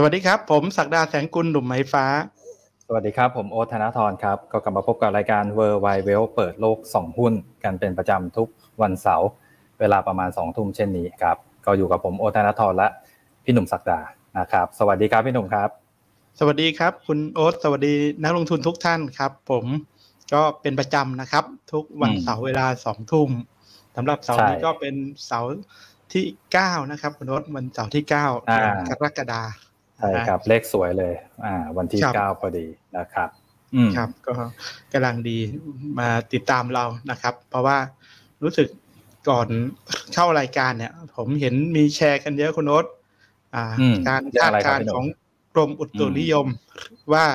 สวัสดีครับ ผมศักดาแสงกุลหนุ่มไม้ฟ้า สวัสดีครับ ผมโอ๊ตธนทรครับ ก็กลับมาพบกับรายการเวอร์ไวเวลเปิดโลก 2 หุ้น กันเป็นประจำทุกวันเสาร์เวลาประมาณ 2 ทุ่มเช่นนี้ครับ ก็อยู่กับผมโอ๊ตธนทรและพี่หนุ่มศักดานะครับ สวัสดีครับพี่หนุ่มครับ สวัสดีครับ คุณโอ๊ตสวัสดีนักลงทุนทุกท่านครับ ผมก็เป็นประจำนะครับ ทุกวันเสาร์เวลาสองทุ่มสำหรับเสาร์นี้ก็เป็นเสาร์ที่เก้านะครับคุณโอ๊ตวันเสาร์ที่เก้ากรกฎาคม ใช่ครับเลขสวยเลย อ่า วันที่เก้าพอดีนะครับอืมครับก็กำลังดีมาติดตามเรานะครับ เพราะว่ารู้สึกก่อนเข้ารายการเนี่ย ผมเห็นมีแชร์กันเยอะคุณโน้ตอ่าการคาดการณ์ของกรมอุตุนิยม ว่า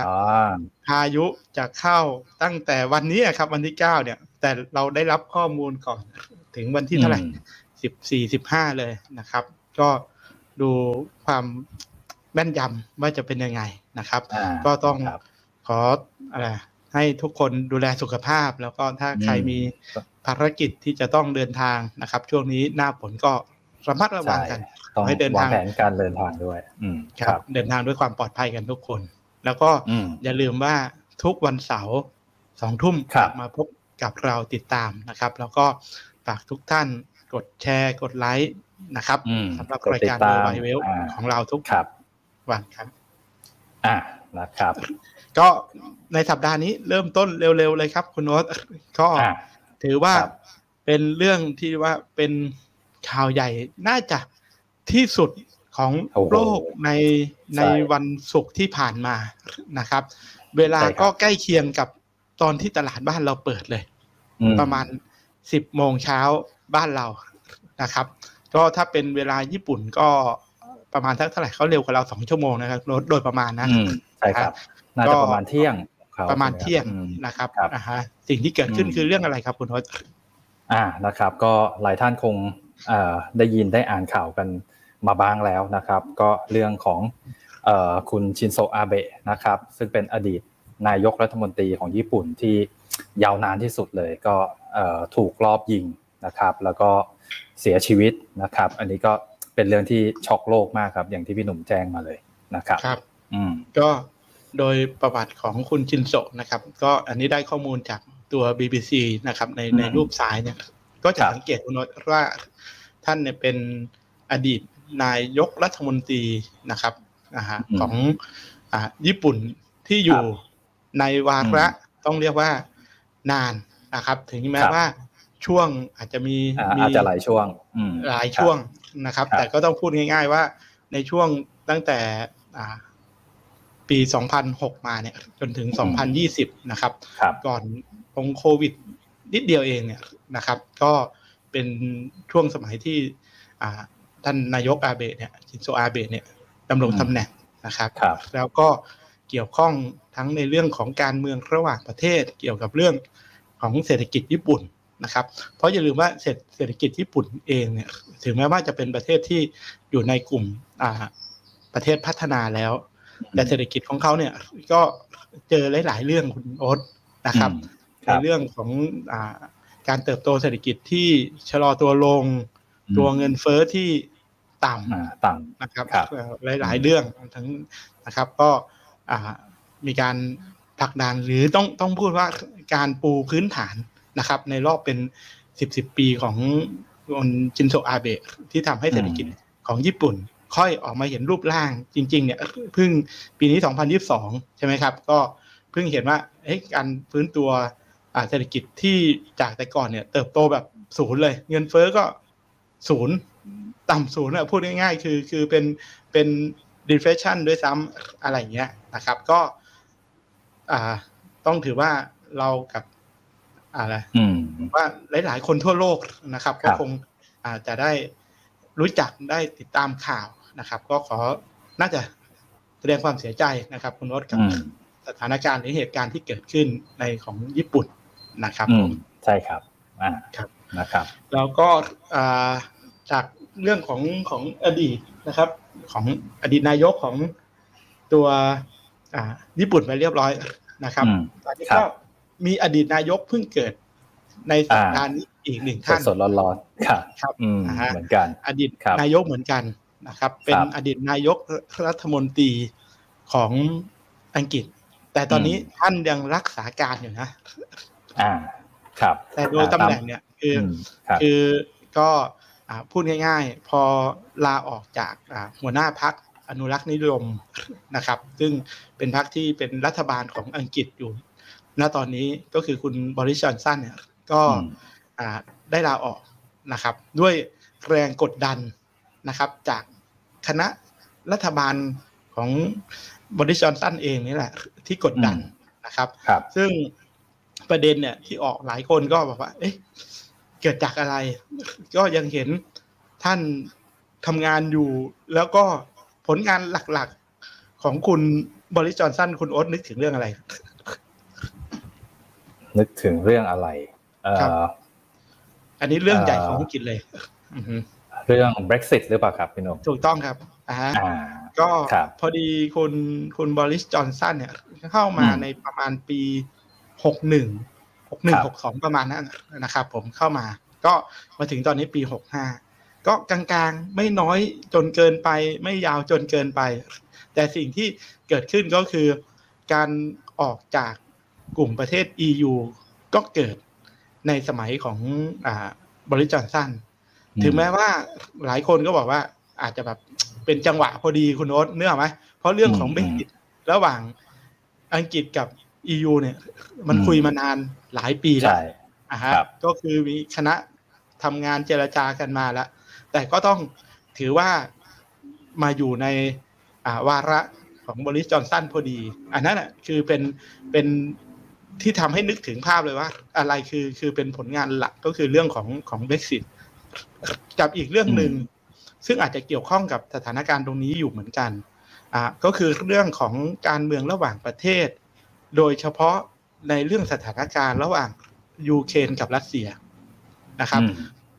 พายุจะเข้าตั้งแต่วันนี้ครับ วันที่เก้าเนี่ย แต่เราได้รับข้อมูลก่อน ถึงวันที่เท่าไหร่สิบสี่สิบห้าเลยนะครับ ก็ดูความ แม่นยำว่าจะเป็นยังไงนะครับ ก็ต้องขออะไรให้ทุกคนดูแลสุขภาพ แล้วก็ถ้าใครมีภารกิจที่จะต้องเดินทางนะครับ ช่วงนี้หน้าฝนก็ระมัดระวังกันต้องให้เดินทางแผนการเดินทางด้วยครับ เดินทางด้วยความปลอดภัยกันทุกคน แล้วก็อย่าลืมว่าทุกวันเสาร์สองทุ่มมาพบกับเราติดตามนะครับ แล้วก็ฝากทุกท่านกดแชร์กดไลค์นะครับสำหรับรายการโมบายเวลของเราทุก วันครับ อ่านะครับ ก็ในสัปดาห์นี้เริ่มต้นเร็วๆเลยครับ คุณโน้ตก็ถือว่าเป็นเรื่องที่ว่าเป็นข่าวใหญ่น่าจะที่สุดของโลกในในวันศุกร์ที่ผ่านมานะครับ เวลาก็ใกล้เคียงกับตอนที่ตลาดบ้านเราเปิดเลย ประมาณสิบโมงเช้าบ้านเรานะครับ ก็ถ้าเป็นเวลาญี่ปุ่นก็ ประมาณเท่าไหร่เขาเร็วกว่าเราสองชั่วโมงนะครับโดยประมาณนะใช่ครับน่าจะประมาณเที่ยงประมาณเที่ยงนะครับอ่าฮะสิ่งที่เกิดขึ้นคือเรื่องอะไรครับคุณทศอ่านะครับ ก็หลายท่านคงได้ยินได้อ่านข่าวกันมาบ้างแล้วนะครับ ก็เรื่องของคุณชินโซอาเบะนะครับ ซึ่งเป็นอดีตนายกรัฐมนตรีของญี่ปุ่นที่ยาวนานที่สุดเลยก็ถูกลอบยิงนะครับ แล้วก็เสียชีวิตนะครับ อันนี้ก็ เป็นเรื่องที่ช็อกโลกมากครับ อย่างที่พี่หนุ่มแจ้งมาเลยนะครับครับ อืมก็โดยประวัติของคุณชินโซนะครับ ก็อันนี้ได้ข้อมูลจากตัว BBC นะครับ ในในรูปซ้ายเนี่ยก็จะสังเกตคุณว่าท่านเนี่ยเป็นอดีตนายกรัฐมนตรีนะครับนะฮะของอ่าญี่ปุ่นที่อยู่ในวาระต้องเรียกว่านานนะครับ ถึงแม้ว่าช่วงอาจจะมีอาจจะหลายช่วงหลายช่วง นะครับ แต่ก็ต้องพูดง่าย ๆ ว่าในช่วงตั้งแต่ปี 2006 มาเนี่ยจนถึง 2020 นะครับ ก่อนองโควิดนิดเดียวเองเนี่ยนะครับ ก็เป็นช่วงสมัยที่ท่านนายกอาเบะเนี่ยชินโซอาเบะเนี่ยดำรงตำแหน่งนะครับแล้วก็เกี่ยวข้องทั้งในเรื่องของการเมืองระหว่างประเทศ เกี่ยวกับเรื่องของเศรษฐกิจญี่ปุ่น นะครับ เพราะอย่าลืมว่าเศรษฐกิจญี่ปุ่นเองเนี่ยถึงแม้ว่าจะเป็นประเทศที่อยู่ในกลุ่มประเทศพัฒนาแล้ว แต่เศรษฐกิจของเขาเนี่ยก็เจอหลาย ๆ เรื่องคุณโอ๊ตนะครับในเรื่องของอการเติบโตเศรษฐกิจที่ชะลอตัวลงตัวเงินเฟ้อที่ต่ำต่ำนะครับหลาย ๆ เรื่องทั้งนะครับ ก็มีการผลักดันหรือต้องต้องพูดว่าการปูพื้นฐาน นะครับ ในรอบเป็นสิบสิบปีของคนจินโซอาเบะที่ทำให้เศรษฐกิจของญี่ปุ่น ค่อยออกมาเห็นรูปร่างจริง ๆ เนี่ยเพิ่งปีนี้ 2022 ใช่ไหมครับ ก็เพิ่งเห็นว่าการฟื้นตัวเศรษฐกิจที่จากแต่ก่อนเนี่ย เติบโตแบบศูนย์เลย เงินเฟ้อก็ศูนย์ต่ำศูนย์อะพูดง่ายๆ คือคือเป็นเป็น deflation ด้วยซ้ำอะไรเงี้ยนะครับ ก็อ่าต้องถือว่าเรากับ อะไรว่าหลาย ๆ คนทั่วโลกนะครับ ก็คงอาจจะได้รู้จักได้ติดตามข่าวนะครับ ก็ขอน่าจะแสดงความเสียใจนะครับ คุณรถกับสถานการณ์หรือเหตุการณ์ที่เกิดขึ้นในของญี่ปุ่นนะครับใช่ครับอ่าครับนะครับแล้วก็จากเรื่องของของอดีตนะครับ ของอดีตนายกของตัวอ่าญี่ปุ่นไปเรียบร้อยนะครับตอนนี้ก็ มีอดีตนายกเพิ่งเกิดในสัปดาห์นี้อีกหนึ่งท่านสดร้อนๆครับครับเหมือนกัน อดีตนายกเหมือนกันนะครับ เป็นอดีตนายกรัฐมนตรีของอังกฤษ แต่ตอนนี้ท่านยังรักษาการอยู่นะอ่าครับ แต่โดยตำแหน่งเนี่ยคือคือก็พูดง่ายๆ พอลาออกจากหัวหน้าพักอนุรักษ์นิยมนะครับ ซึ่งเป็นพักที่เป็นรัฐบาลของอังกฤษอยู่ ณตอนนี้ก็คือคุณบริชอนสันเนี่ยก็ได้ลาออกนะครับ ด้วยแรงกดดันนะครับ จากคณะรัฐบาลของบริชอนสันเองนี่แหละ ที่กดดันนะครับซึ่งประเด็นเนี่ยที่ออกหลายคนก็บอกว่า เอ๊ะ เกิดจากอะไร ก็ยังเห็นท่านทำงานอยู่ แล้วก็ผลงานหลักๆของคุณบริจอนสันคุณโอ๊ตนึกถึงเรื่องอะไร นึกถึงเรื่องอะไรเอออันนี้เรื่องใหญ่ของอังกฤษเลยเรื่อง Brexit หรือเปล่าครับพี่นกถูกต้องครับอ่าก็พอดีคุณคุณบริสจอนสันเนี่ย เข้ามาในประมาณปีหกหนึ่งหกหนึ่งหกสองประมาณนั้นนะครับผมเข้ามา ก็มาถึงตอนนี้ปีหกห้าก็กลางๆไม่น้อยจนเกินไป ไม่ยาวจนเกินไป แต่สิ่งที่เกิดขึ้นก็คือการออกจาก กลุ่มประเทศ EU ก็เกิดในสมัยของอบริจอนสันถึงแม้ว่าหลายคนก็บอกว่าอาจจะแบบเป็นจังหวะพอดีคุณโน้ตเนื่อไหมเพราะเรื่องของเบกิตระหว่างอังกฤษกับ EU เนี่ย มันคุยมานานหลายปีแล้วอ่าฮะก็คือมีคณะทำงานเจรจากันมาแล้ว แต่ก็ต้องถือว่ามาอยู่ในอ่าวาระของบริสจอนสันพอดี อันนั้นอะคือเป็นเป็น ที่ทำให้นึกถึงภาพเลยว่า อะไรคือคือเป็นผลงานหลักก็คือเรื่องของของเบ x ิตกับอีกเรื่องหนึ่ง ซึ่งอาจจะเกี่ยวข้องกับสถานการณ์ตรงนี้อยู่เหมือนกันอ่าก็คือเรื่องของการเมืองระหว่างประเทศ โดยเฉพาะในเรื่องสถานการณ์ระหว่างยูเครนกับรัสเซียนะครับ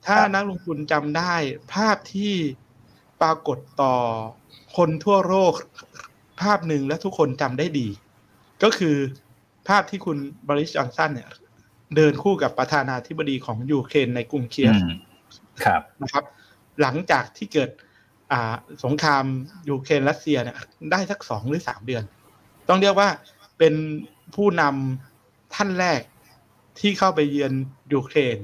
ถ้านักลงทุนจำได้ภาพที่ปรากฏต่อคนทั่วโลกภาพหนึ่งและทุกคนจำได้ดี ก็คือ ภาพที่คุณบริสจอนสันเนี่ย เดินคู่กับประธานาธิบดีของยูเครนในกรุงเคียฟครับนะครับ หลังจากที่เกิดอ่าสงครามยูเครนรัสเซียเนี่ย ได้สักสองหรือสามเดือน ต้องเรียกว่าเป็นผู้นำท่านแรกที่เข้าไปเยือนยูเครน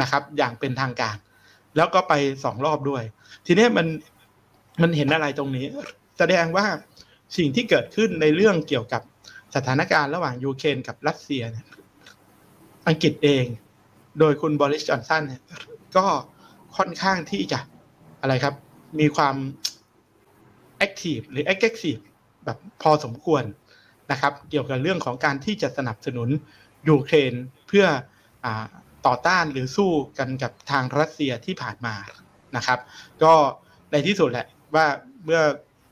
นะครับ อย่างเป็นทางการ แล้วก็ไปสองรอบด้วย ทีนี้มันมันเห็นอะไรตรงนี้ แสดงว่าสิ่งที่เกิดขึ้นในเรื่องเกี่ยวกับ สถานการณ์ระหว่างยูเครนกับรัสเซียเนี่ยอังกฤษเอง โดยคุณบอริสจอห์นสันเนี่ยก็ค่อนข้างที่จะอะไรครับ มีความ active หรือ active แบบพอสมควรนะครับ เกี่ยวกับเรื่องของการที่จะสนับสนุนยูเครนเพื่อต่อต้านหรือสู้กันกับทางรัสเซียที่ผ่านมานะครับ ก็ในที่สุดแหละว่าเมื่อ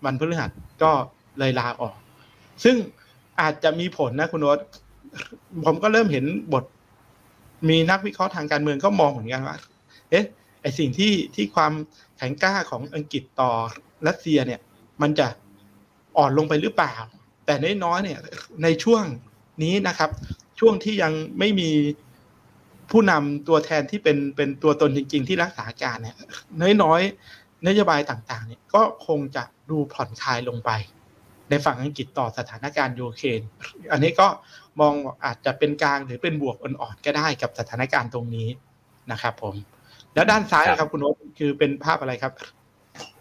วันพฤหัสก็เลยลาออก ซึ่ง อาจจะมีผลนะคุณโนตผมก็เริ่มเห็นบท มีนักวิเคราะห์ทางการเมืองก็มองเหมือนกันว่า เอ๊ะไอสิ่งที่ที่ความแข็งกล้าของอังกฤษต่อรัสเซียเนี่ย มันจะอ่อนลงไปหรือเปล่า แต่น้อยๆเนี่ย ในช่วงนี้นะครับ ช่วงที่ยังไม่มีผู้นำตัวแทนที่เป็นเป็นตัวตนจริง ๆ ที่รักษาการเนี่ยน้อยๆนโยบายต่างๆ เนี่ยก็คงจะดูผ่อนคลายลงไป ในฝั่งอังกฤษต่อสถานการณ์ยูเครนอันนี้ก็มองอาจจะเป็นกลางหรือเป็นบวกอ่อนๆก็ได้กับสถานการณ์ตรงนี้นะครับผม แล้วด้านซ้ายครับคุณโอ๊ตคือเป็นภาพอะไรครับ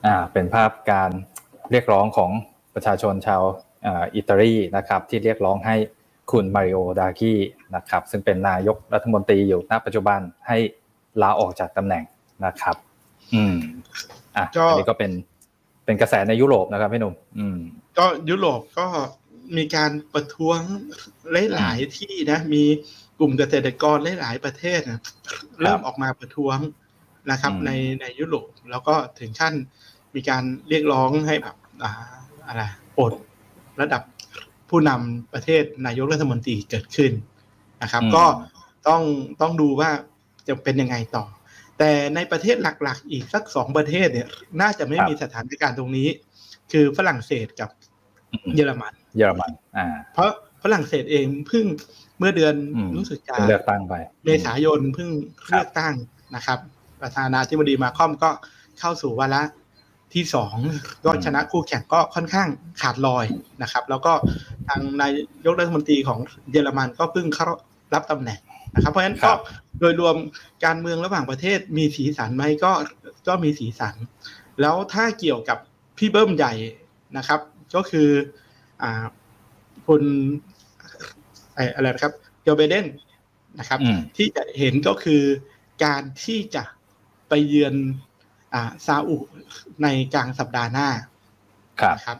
อ่า เป็นภาพการเรียกร้องของประชาชนชาวอิตาลีนะครับ ที่เรียกร้องให้คุณมาริโอดากีนะครับ ซึ่งเป็นนายกรัฐมนตรีอยู่ณปัจจุบันให้ลาออกจากตำแหน่งนะครับ อืมอะอันนี้ก็เป็น เป็นกระแสในยุโรปนะครับพี่หนุ่มอืม ก็ยุโรปก็มีการประท้วงหลายๆที่นะ มีกลุ่มเกษตรกรหลายๆประเทศเริ่มออกมาประท้วงนะครับ ในในยุโรปแล้วก็ถึงขั้นมีการเรียกร้องให้แบบอะไรปลดระดับผู้นำประเทศนายกรัฐมนตรีเกิดขึ้นนะครับ ก็ต้องต้องดูว่าจะเป็นยังไงต่อ แต่ในประเทศหลักๆ อีกสักสองประเทศเนี่ย น่าจะไม่มีสถานการณ์ตรงนี้ คือฝรั่งเศสกับเยอรมัน เยอรมัน อ่า เพราะฝรั่งเศสเองเพิ่งเมื่อเดือนรู้สึกจะเลือกตั้งไป เมษายนเพิ่งเลือกตั้งนะครับ ประธานาธิบดีมาคอมก็เข้าสู่วาระที่สองก็ชนะคู่แข่งก็ค่อนข้างขาดลอยนะครับ แล้วก็ทางนายกรัฐมนตรีของเยอรมันก็เพิ่งเข้ารับตำแหน่ง นะครับเพราะฉะนั้นก็โดยรวมการเมืองระหว่างประเทศมีสีสันไหมก็ก็มีสีสัน แล้วถ้าเกี่ยวกับพี่เบิ้มใหญ่นะครับ ก็คืออ่าคุณไอ้อะไรนะครับโจไบเดนนะครับอืมที่จะเห็นก็คือการที่จะไปเยือนอ่าซาอุในกลางสัปดาห์หน้าครับนะครับ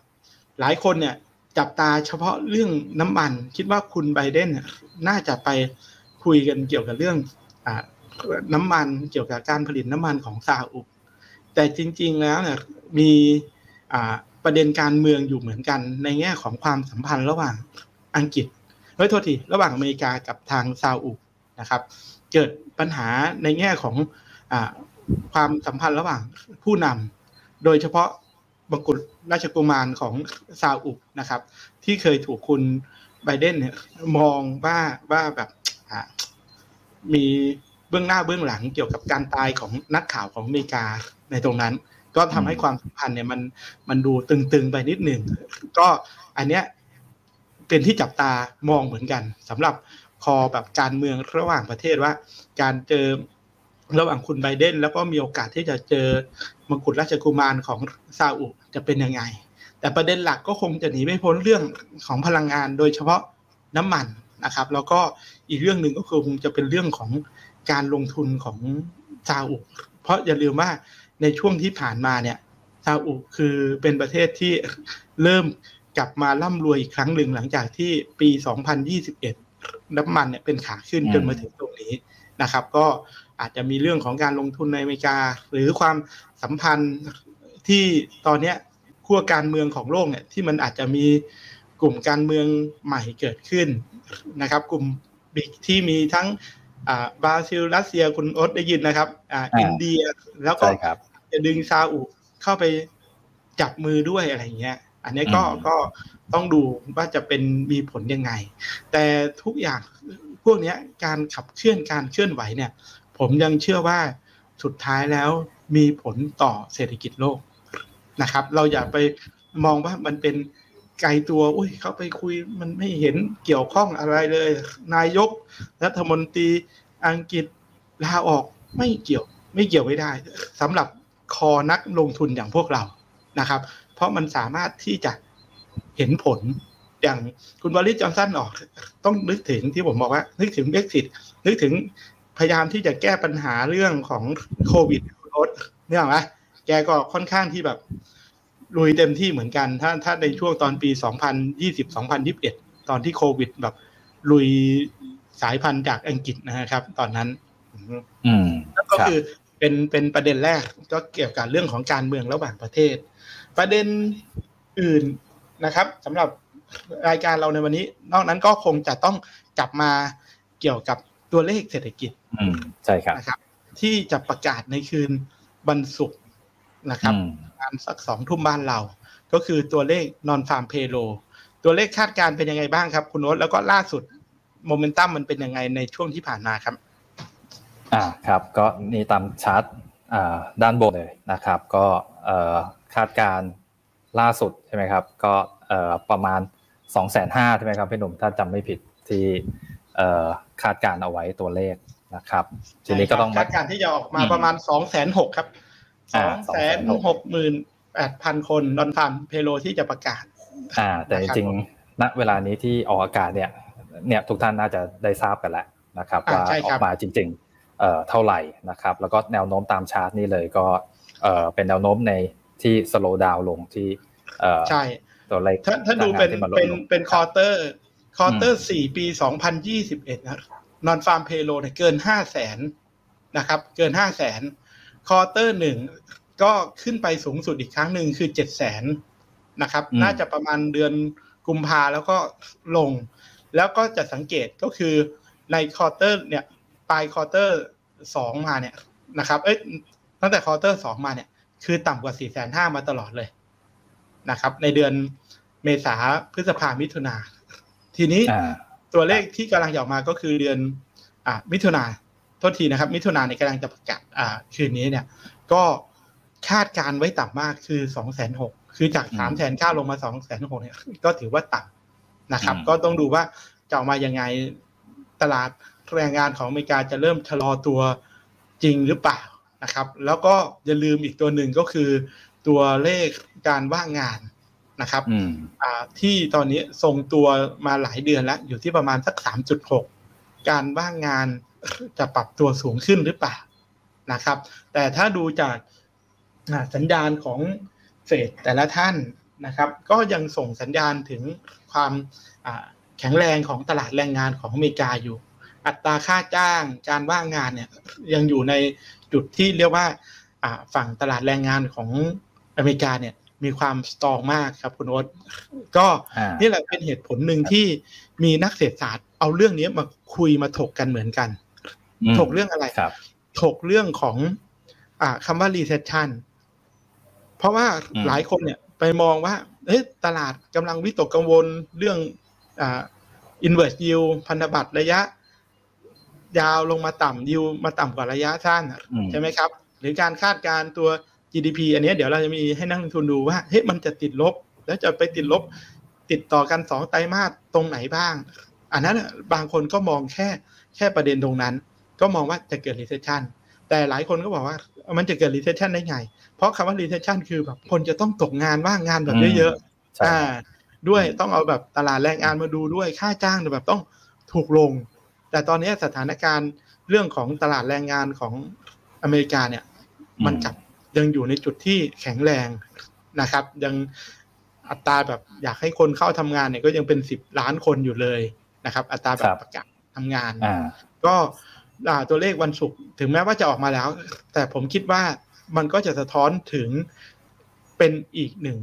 หลายคนเนี่ยจับตาเฉพาะเรื่องน้ำมัน คิดว่าคุณไบเดนเนี่ยน่าจะไป คุยกันเกี่ยวกับเรื่องอน้ำมันเกี่ยวกับการผลิตน้ำมันของซาอุแต่จริง ๆ แล้วเนี่ยมีประเด็นการเมืองอยู่เหมือนกัน ในแง่ของความสัมพันธ์ระหว่างอังกฤษเฮ้ยโทษทีระหว่างอเมริกากับทางซาอุนะครับ เกิดปัญหาในแง่ของอความสัมพันธ์ระหว่างผู้นำโดยเฉพาะบังกุฎราชกุมารของซาอุนะครับ ที่เคยถูกคุณไบเดนเนี่ยมองว่าว่าแบบ มีเบื้องหน้าเบื้องหลังเกี่ยวกับการตายของนักข่าวของอเมริกาในตรงนั้น ก็ทำให้ความสัมพันธ์เนี่ยมันมันดูตึงๆไปนิดหนึ่งก็อันเนี้ยเป็นที่จับตามองเหมือนกันสำหรับคอแบบการเมืองระหว่างประเทศว่า การเจอระหว่างคุณไบเดน แล้วก็มีโอกาสที่จะเจอมกุฎราชกุมารของซาอุจะเป็นยังไง แต่ประเด็นหลักก็คงจะหนีไม่พ้นเรื่องของพลังงานโดยเฉพาะน้ำมัน นะครับ แล้วก็อีกเรื่องหนึ่งก็คือคงจะเป็นเรื่องของการลงทุนของซาอุเพราะอย่าลืมว่าในช่วงที่ผ่านมาเนี่ยซาอุคือเป็นประเทศที่เริ่มกลับมาร่ำรวยอีกครั้งหนึ่งหลังจากที่ปี 2021 น้ำมันเนี่ยเป็นขาขึ้นจนมาถึงตรงนี้นะครับ ก็อาจจะมีเรื่องของการลงทุนในอเมริกา หรือความสัมพันธ์ที่ตอนนี้ขั้วการเมืองของโลกเนี่ยที่มันอาจจะมีกลุ่มการเมืองใหม่เกิดขึ้น นะครับ กลุ่มบิ๊กที่มีทั้งอ่าบราซิลรัสเซียคุณโอ๊ตได้ยินนะครับอ่าอ่าอินเดียแล้วก็ใช่ครับจะดึงซาอุเข้าไปจับมือด้วยอะไรอย่างเงี้ย อันนี้ก็อืมก็ต้องดูว่าจะเป็นมีผลยังไง แต่ทุกอย่างพวกเนี้ยการขับเคลื่อนการเคลื่อนไหวเนี่ย ผมยังเชื่อว่าสุดท้ายแล้วมีผลต่อเศรษฐกิจโลกนะครับ เราอย่าไปมองว่ามันเป็น ไกลตัวอุ้ยเขาไปคุยมันไม่เห็นเกี่ยวข้องอะไรเลย นายกรัฐมนตรีอังกฤษลาออกไม่เกี่ยวไม่เกี่ยวไม่ได้สำหรับคอนักลงทุนอย่างพวกเรานะครับ เพราะมันสามารถที่จะเห็นผลอย่างคุณวอลิสจอห์นสันออก ต้องนึกถึงที่ผมบอกว่า นึกถึงเบ x ซิตนึกถึงพยายามที่จะแก้ปัญหาเรื่องของโควิดรถเนี่ยหรอไหมแกก็ค่อนข้างที่แบบ ลุยเต็มที่เหมือนกัน ถ้าถ้าในช่วงตอนปี 2020-2021 ตอนที่โควิดแบบลุยสายพันธุ์จากอังกฤษนะครับ ตอนนั้นอืมแล้วก็รับคือเป็นเป็นประเด็นแรกก็เกี่ยวกับเรื่องของการเมืองระหว่างประเทศ ประเด็นอื่นนะครับสำหรับรายการเราในวันนี้ นอกนั้นก็คงจะต้องกลับมาเกี่ยวกับตัวเลขเศรษฐกิจอืมใช่ครับนะครับ ที่จะประกาศในคืนวันศุกร์ นะครับอืมประมาณสักสองทุ่มบ้านเรา ก็คือตัวเลขนอนฟาร์มเพโลตัวเลขคาดการณ์เป็นยังไงบ้างครับ คุณโน้ตแล้วก็ล่าสุดโมเมนตัมมันเป็นยังไงในช่วงที่ผ่านมาครับ อ่าครับ ก็นี่ตามชาร์ตอ่าด้านบนเลยนะครับ ก็เอ่อคาดการณ์ล่าสุดใช่ไหมครับ ก็เอ่อประมาณ2องแสนห้าใช่ไหมครับพี่หนุ่มถ้าจำไม่ผิดที่เอ่อคาดการณ์เอาไว้ตัวเลขนะครับ ทีนี้ก็ต้องคาดการณ์ที่จะออกมาประมาณสองแสนหกครับ สอ่าองแสนหกหมื่นแปดพันคนนอนฟาร์มเพโลที่จะประกาศ อ่า แต่จนะครับริงๆณเวลานี้ที่ออกอากาศเนี่ย เนี่ยทุกท่านน่าจะได้ทราบกันแล้วนะครับอ่าว่าใช่อคอรับกมาจริงๆเอ่อเท่าไหร่นะครับ แล้วก็แนวโน้มตามชาร์ตนี่เลยก็เอ่อเป็นแนวโน้มในที่ slow down ลงที่เอ่อใช่ตัวเลขถ้าถ้าดูเป็นที่มันลดเป็นลงเป็น quarter quarter อืมสี่ปีสองพันยี่สิบเอ็ดนะ non-farm payroll เนี่ยเกินห้าแสนนะครับ เกินห้าแสน quarter หนึ่งก็ขึ้นไปสูงสุดอีกครั้งหนึ่งคือเจ็ดแสนนะครับอืมน่าจะประมาณเดือนกุมภาแล้วก็ลง แล้วก็จะสังเกตก็คือใน quarter เนี่ยปลาย quarter สองมาเนี่ยนะครับ เอ้ยตั้งแต่ quarter สองมาเนี่ย คือต่ำกว่าสี่แสนห้ามาตลอดเลยนะครับ ในเดือนเมษาพฤษภามิถุนาทีนี้อ่าตัวเลขที่กำลังจะออกมาก็คือเดือนอ่ามิถุนา โทษทีนะครับ มิถุนาเนี่ยกำลังจะประกาศอ่าคืนนี้เนี่ย ก็คาดการไว้ต่ำมากคือสองแสนหกคือจากสามแสนเก้าลงมาสองแสนหกเนี่ยก็ถือว่าต่ำนะครับ ก็ต้องดูว่าจะออกมายังไงตลาดแรงงานของอเมริกาจะเริ่มชะลอตัวจริงหรือเปล่านะครับ แล้วก็อย่าลืมอีกตัวหนึ่งก็คือ ตัวเลขการว่างงานนะครับอืมอ่าที่ตอนนี้ทรงตัวมาหลายเดือนแล้ว อยู่ที่ประมาณสักสามจุดหกการว่างงาน จะปรับตัวสูงขึ้นหรือเปล่านะครับ แต่ถ้าดูจากอ่าสัญญาณของเฟดแต่ละท่านนะครับ ก็ยังส่งสัญญาณถึงความอ่าแข็งแรงของตลาดแรงงานของอเมริกาอยู่ อัตราค่าจ้างการว่างงานเนี่ยยังอยู่ในจุดที่เรียกว่าอ่าฝั่งตลาดแรงงานของอเมริกาเนี่ยมีความสตรองมากครับคุณโอ๊ตก็อ่านี่แหละเป็นเหตุผลหนึ่งที่มีนักเศรษฐศาสตร์เอาเรื่องนี้มาคุยมาถกกันเหมือนกันอืม ถกเรื่องอะไรครับถกเรื่องของ อ่าคำว่า recession เพราะว่าอืมหลายคนเนี่ยไปมองว่าเอ๊ะตลาดกำลังวิตกกังวลเรื่องอ่า inverse yield พันธบัตรระยะ ยาวลงมาต่ำยิวมาต่ำกว่าระยะสั้นอืมใช่ไหมครับ หรือการคาดการณ์ตัว GDP อันเนี้ยเดี๋ยวเราจะมีให้นักลงทุนดูว่าเฮ้ยมันจะติดลบ แล้วจะไปติดลบ ติดต่อกันสองไตรมาสตรงไหนบ้าง อันนั้นน่ะบางคนก็มองแค่แค่ประเด็นตรงนั้น ก็มองว่าจะเกิด recession แต่หลายคนก็บอกว่ามันจะเกิด recession ได้ไง เพราะคำว่า recession คือแบบคนจะต้องตกงานว่างงานแบบเยอะๆใช่อ่าด้วยต้องเอาแบบตลาดแรงงานมาดูด้วยค่าจ้างแบบต้องถูกลง แต่ตอนนี้สถานการณ์เรื่องของตลาดแรงงานของอเมริกาเนี่ย มันกลับยังอยู่ในจุดที่แข็งแรงนะครับ ยังอัตราแบบอยากให้คนเข้าทำงานเนี่ยก็ยังเป็นสิบล้านคนอยู่เลยนะครับ อัตราแบครับบประกาศทำงานอ่าก็อ่า ตัวเลขวันศุกร์ถึงแม้ว่าจะออกมาแล้ว แต่ผมคิดว่ามันก็จะสะท้อนถึงเป็นอีกหนึ่ง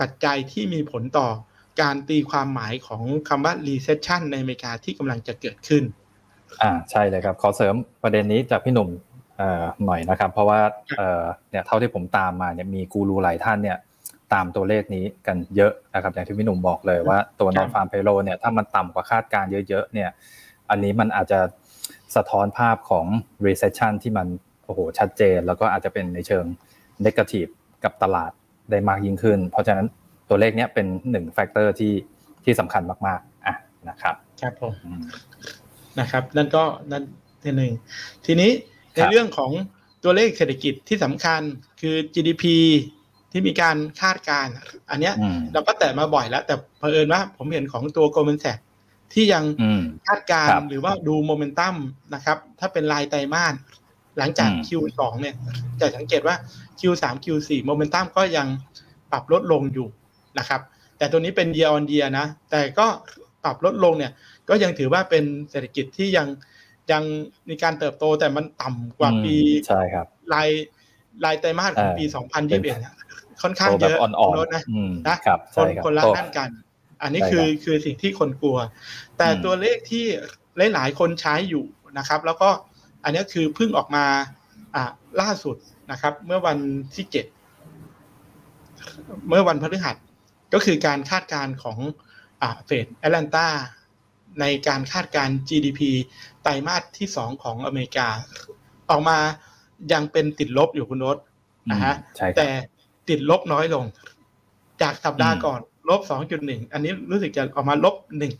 ปัจจัยที่มีผลต่อการตีความหมายของคำว่า recession ในอเมริกาที่กำลังจะเกิดขึ้น อ่าใช่เลยครับ ขอเสริมประเด็นนี้จากพี่หนุ่มเอ่อหน่อยนะครับ เพราะว่าเอ่อเนี่ยเท่าที่ผมตามมาเนี่ยมีกูรูหลายท่านเนี่ยตามตัวเลขนี้กันเยอะนะครับอย่างที่พี่หนุ่มบอกเลยว่าตัวครั non บ farm payroll เนี่ยถ้ามันต่ำกว่าคาดการณ์เยอะๆเนี่ย อันนี้มันอาจจะ สะท้อนภาพของ recession ที่มันโอ้โหชัดเจน แล้วก็อาจจะเป็นในเชิง negative กับตลาดได้มากยิ่งขึ้น เพราะฉะนั้นตัวเลขเนี้ยเป็นหนึ่งแฟกเตอร์ที่ที่สำคัญมากๆอะนะครับครับผมอืมนะครับนั่นก็นั่นทีหนึ่งทีนี้ในครับเรื่องของตัวเลขเศรษฐกิจที่สำคัญคือ GDP ที่มีการคาดการณ์อันเนี้ยอืมเราก็แตะมาบ่อยแล้ว แต่เผอิญว่าผมเห็นของตัว Goldman Sachs ที่ยังอืมคาดการครัณ์บหรือว่าดูโมเมนตัมนะครับ ถ้าเป็นรายไตรมาสหลังจากอืม Q2 เนี่ย จะสังเกตว่า Q3 Q4 โมเมนตัมก็ยังปรับลดลงอยู่นะครับ แต่ตัวนี้เป็น year on year นะ แต่ก็ปรับลดลงเนี่ย ก็ยังถือว่าเป็นเศรษฐกิจที่ยังยังมีการเติบโตแต่มันต่ำกว่าปีอืมใช่ครับรายรายไตรมาสของเออปีเป็น2021อะค่อนข้างโตเยแบบอะอ่อนลดนะๆอืมนะครับคใช่นรับคนละโตด้านกัน อันนี้ใช่คือครับคือสิ่งที่คนกลัว แต่อืมตัวเลขที่หลายๆคนใช้อยู่นะครับ แล้วก็อันนี้คือเพิ่งออกมาอ่าล่าสุดนะครับ เมื่อวันที่เจ็ดเมื่อวันพฤหัสก็คือการคาดการณ์ของอ่าเฟดแอตแลนตาในการคาดการณ์ GDP ไตรมาสที่สองของอเมริกา ออกมายังเป็นติดลบอยู่คุณโน้ตนะฮะใช่ครับแต่ติดลบน้อยลง จากสัปดาห์อืมก่อน ลบ2.1อันนี้รู้สึกจะออกมาลบ1.9หนึ่ง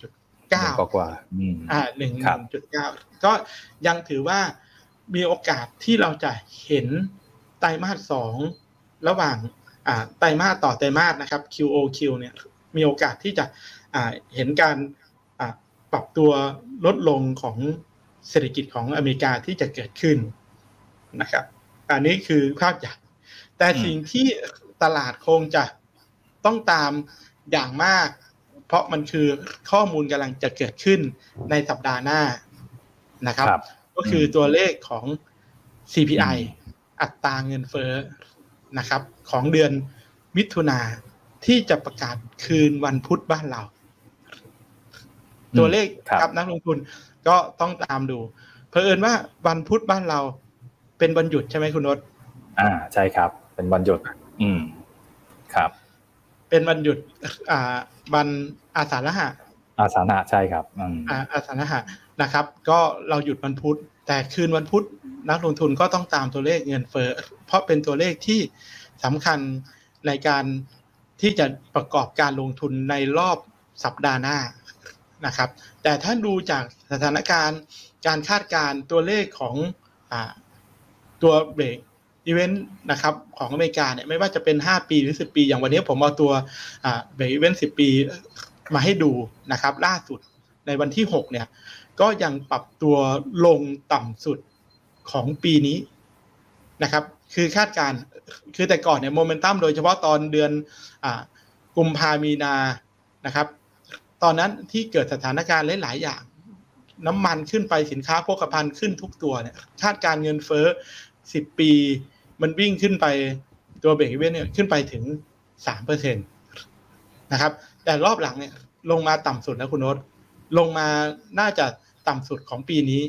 กว่ากว่าๆอืมอ่าหนึ่งครับจุดเก้าก็ยังถือว่ามีโอกาสที่เราจะเห็นไตรมาสสองระหว่างอ่าไตรมาสต่อไตรมาสนะครับ QOQ เนี่ยมีโอกาสที่จะอ่าเห็นการอ่าปรับตัวลดลงของเศรษฐกิจของอเมริกาที่จะเกิดขึ้นนะครับ อันนี้คือภาพใหญ่แต่อืมสิ่งที่ตลาดคงจะต้องตาม อย่างมาก เพราะมันคือข้อมูลกำลังจะเกิดขึ้นในสัปดาห์หน้านะครับครับก็คือตัวเลขของ CPI อืมอัตราเงินเฟ้อนะครับ ของเดือนมิถุนาที่จะประกาศคืนวันพุธบ้านเรา ตัวเลขครับครับนักลงทุนก็ต้องตามดูเผอิญว่าวันพุธบ้านเราเป็นวันหยุดใช่ไหมคุณนศอ่าใช่ครับ เป็นวันหยุด อืมครับ เป็นวันหยุดอ่าวันอาสาฬหะ อาสานะใช่ครับอืมอ่าอาสาฬหะนะครับ ก็เราหยุดวันพุธ แต่คืนวันพุธนักลงทุนก็ต้องตามตัวเลขเงินเฟ้อเพราะเป็นตัวเลขที่สำคัญในการที่จะประกอบการลงทุนในรอบสัปดาห์หน้านะครับ แต่ถ้าดูจากสถานการณ์การคาดการตัวเลขของอตัวเบรก อีเวนต์นะครับของอเมริกาเนี่ยไม่ว่าจะเป็น 5 ปีหรือ 10 ปี อย่างวันนี้ผมเอาตัวเบรกอีเวนต์10 ปีมาให้ดูนะครับ ล่าสุดในวันที่ 6 เนี่ย ก็ยังปรับตัวลงต่ำสุดของปีนี้นะครับ คือคาดการคือแต่ก่อนเนี่ยโมเมนตัมโดยเฉพาะตอนเดือนอกุมภามีนานะครับ ตอนนั้นที่เกิดสถานการณ์หลาย ๆ อย่าง น้ำมันขึ้นไปสินค้าโภคภัณฑ์ขึ้นทุกตัวเนี่ยคาดการเงินเฟ้อสิบปี มันวิ่งขึ้นไปตัวเบรกเวนเนี่ยขึ้นไปถึงสามเปอร์เซ็นตนะครับ แต่รอบหลังเนี่ยลงมาต่ำสุดแล้วคุณโน้ตลงมาน่าจะต่ำสุดของปีนี้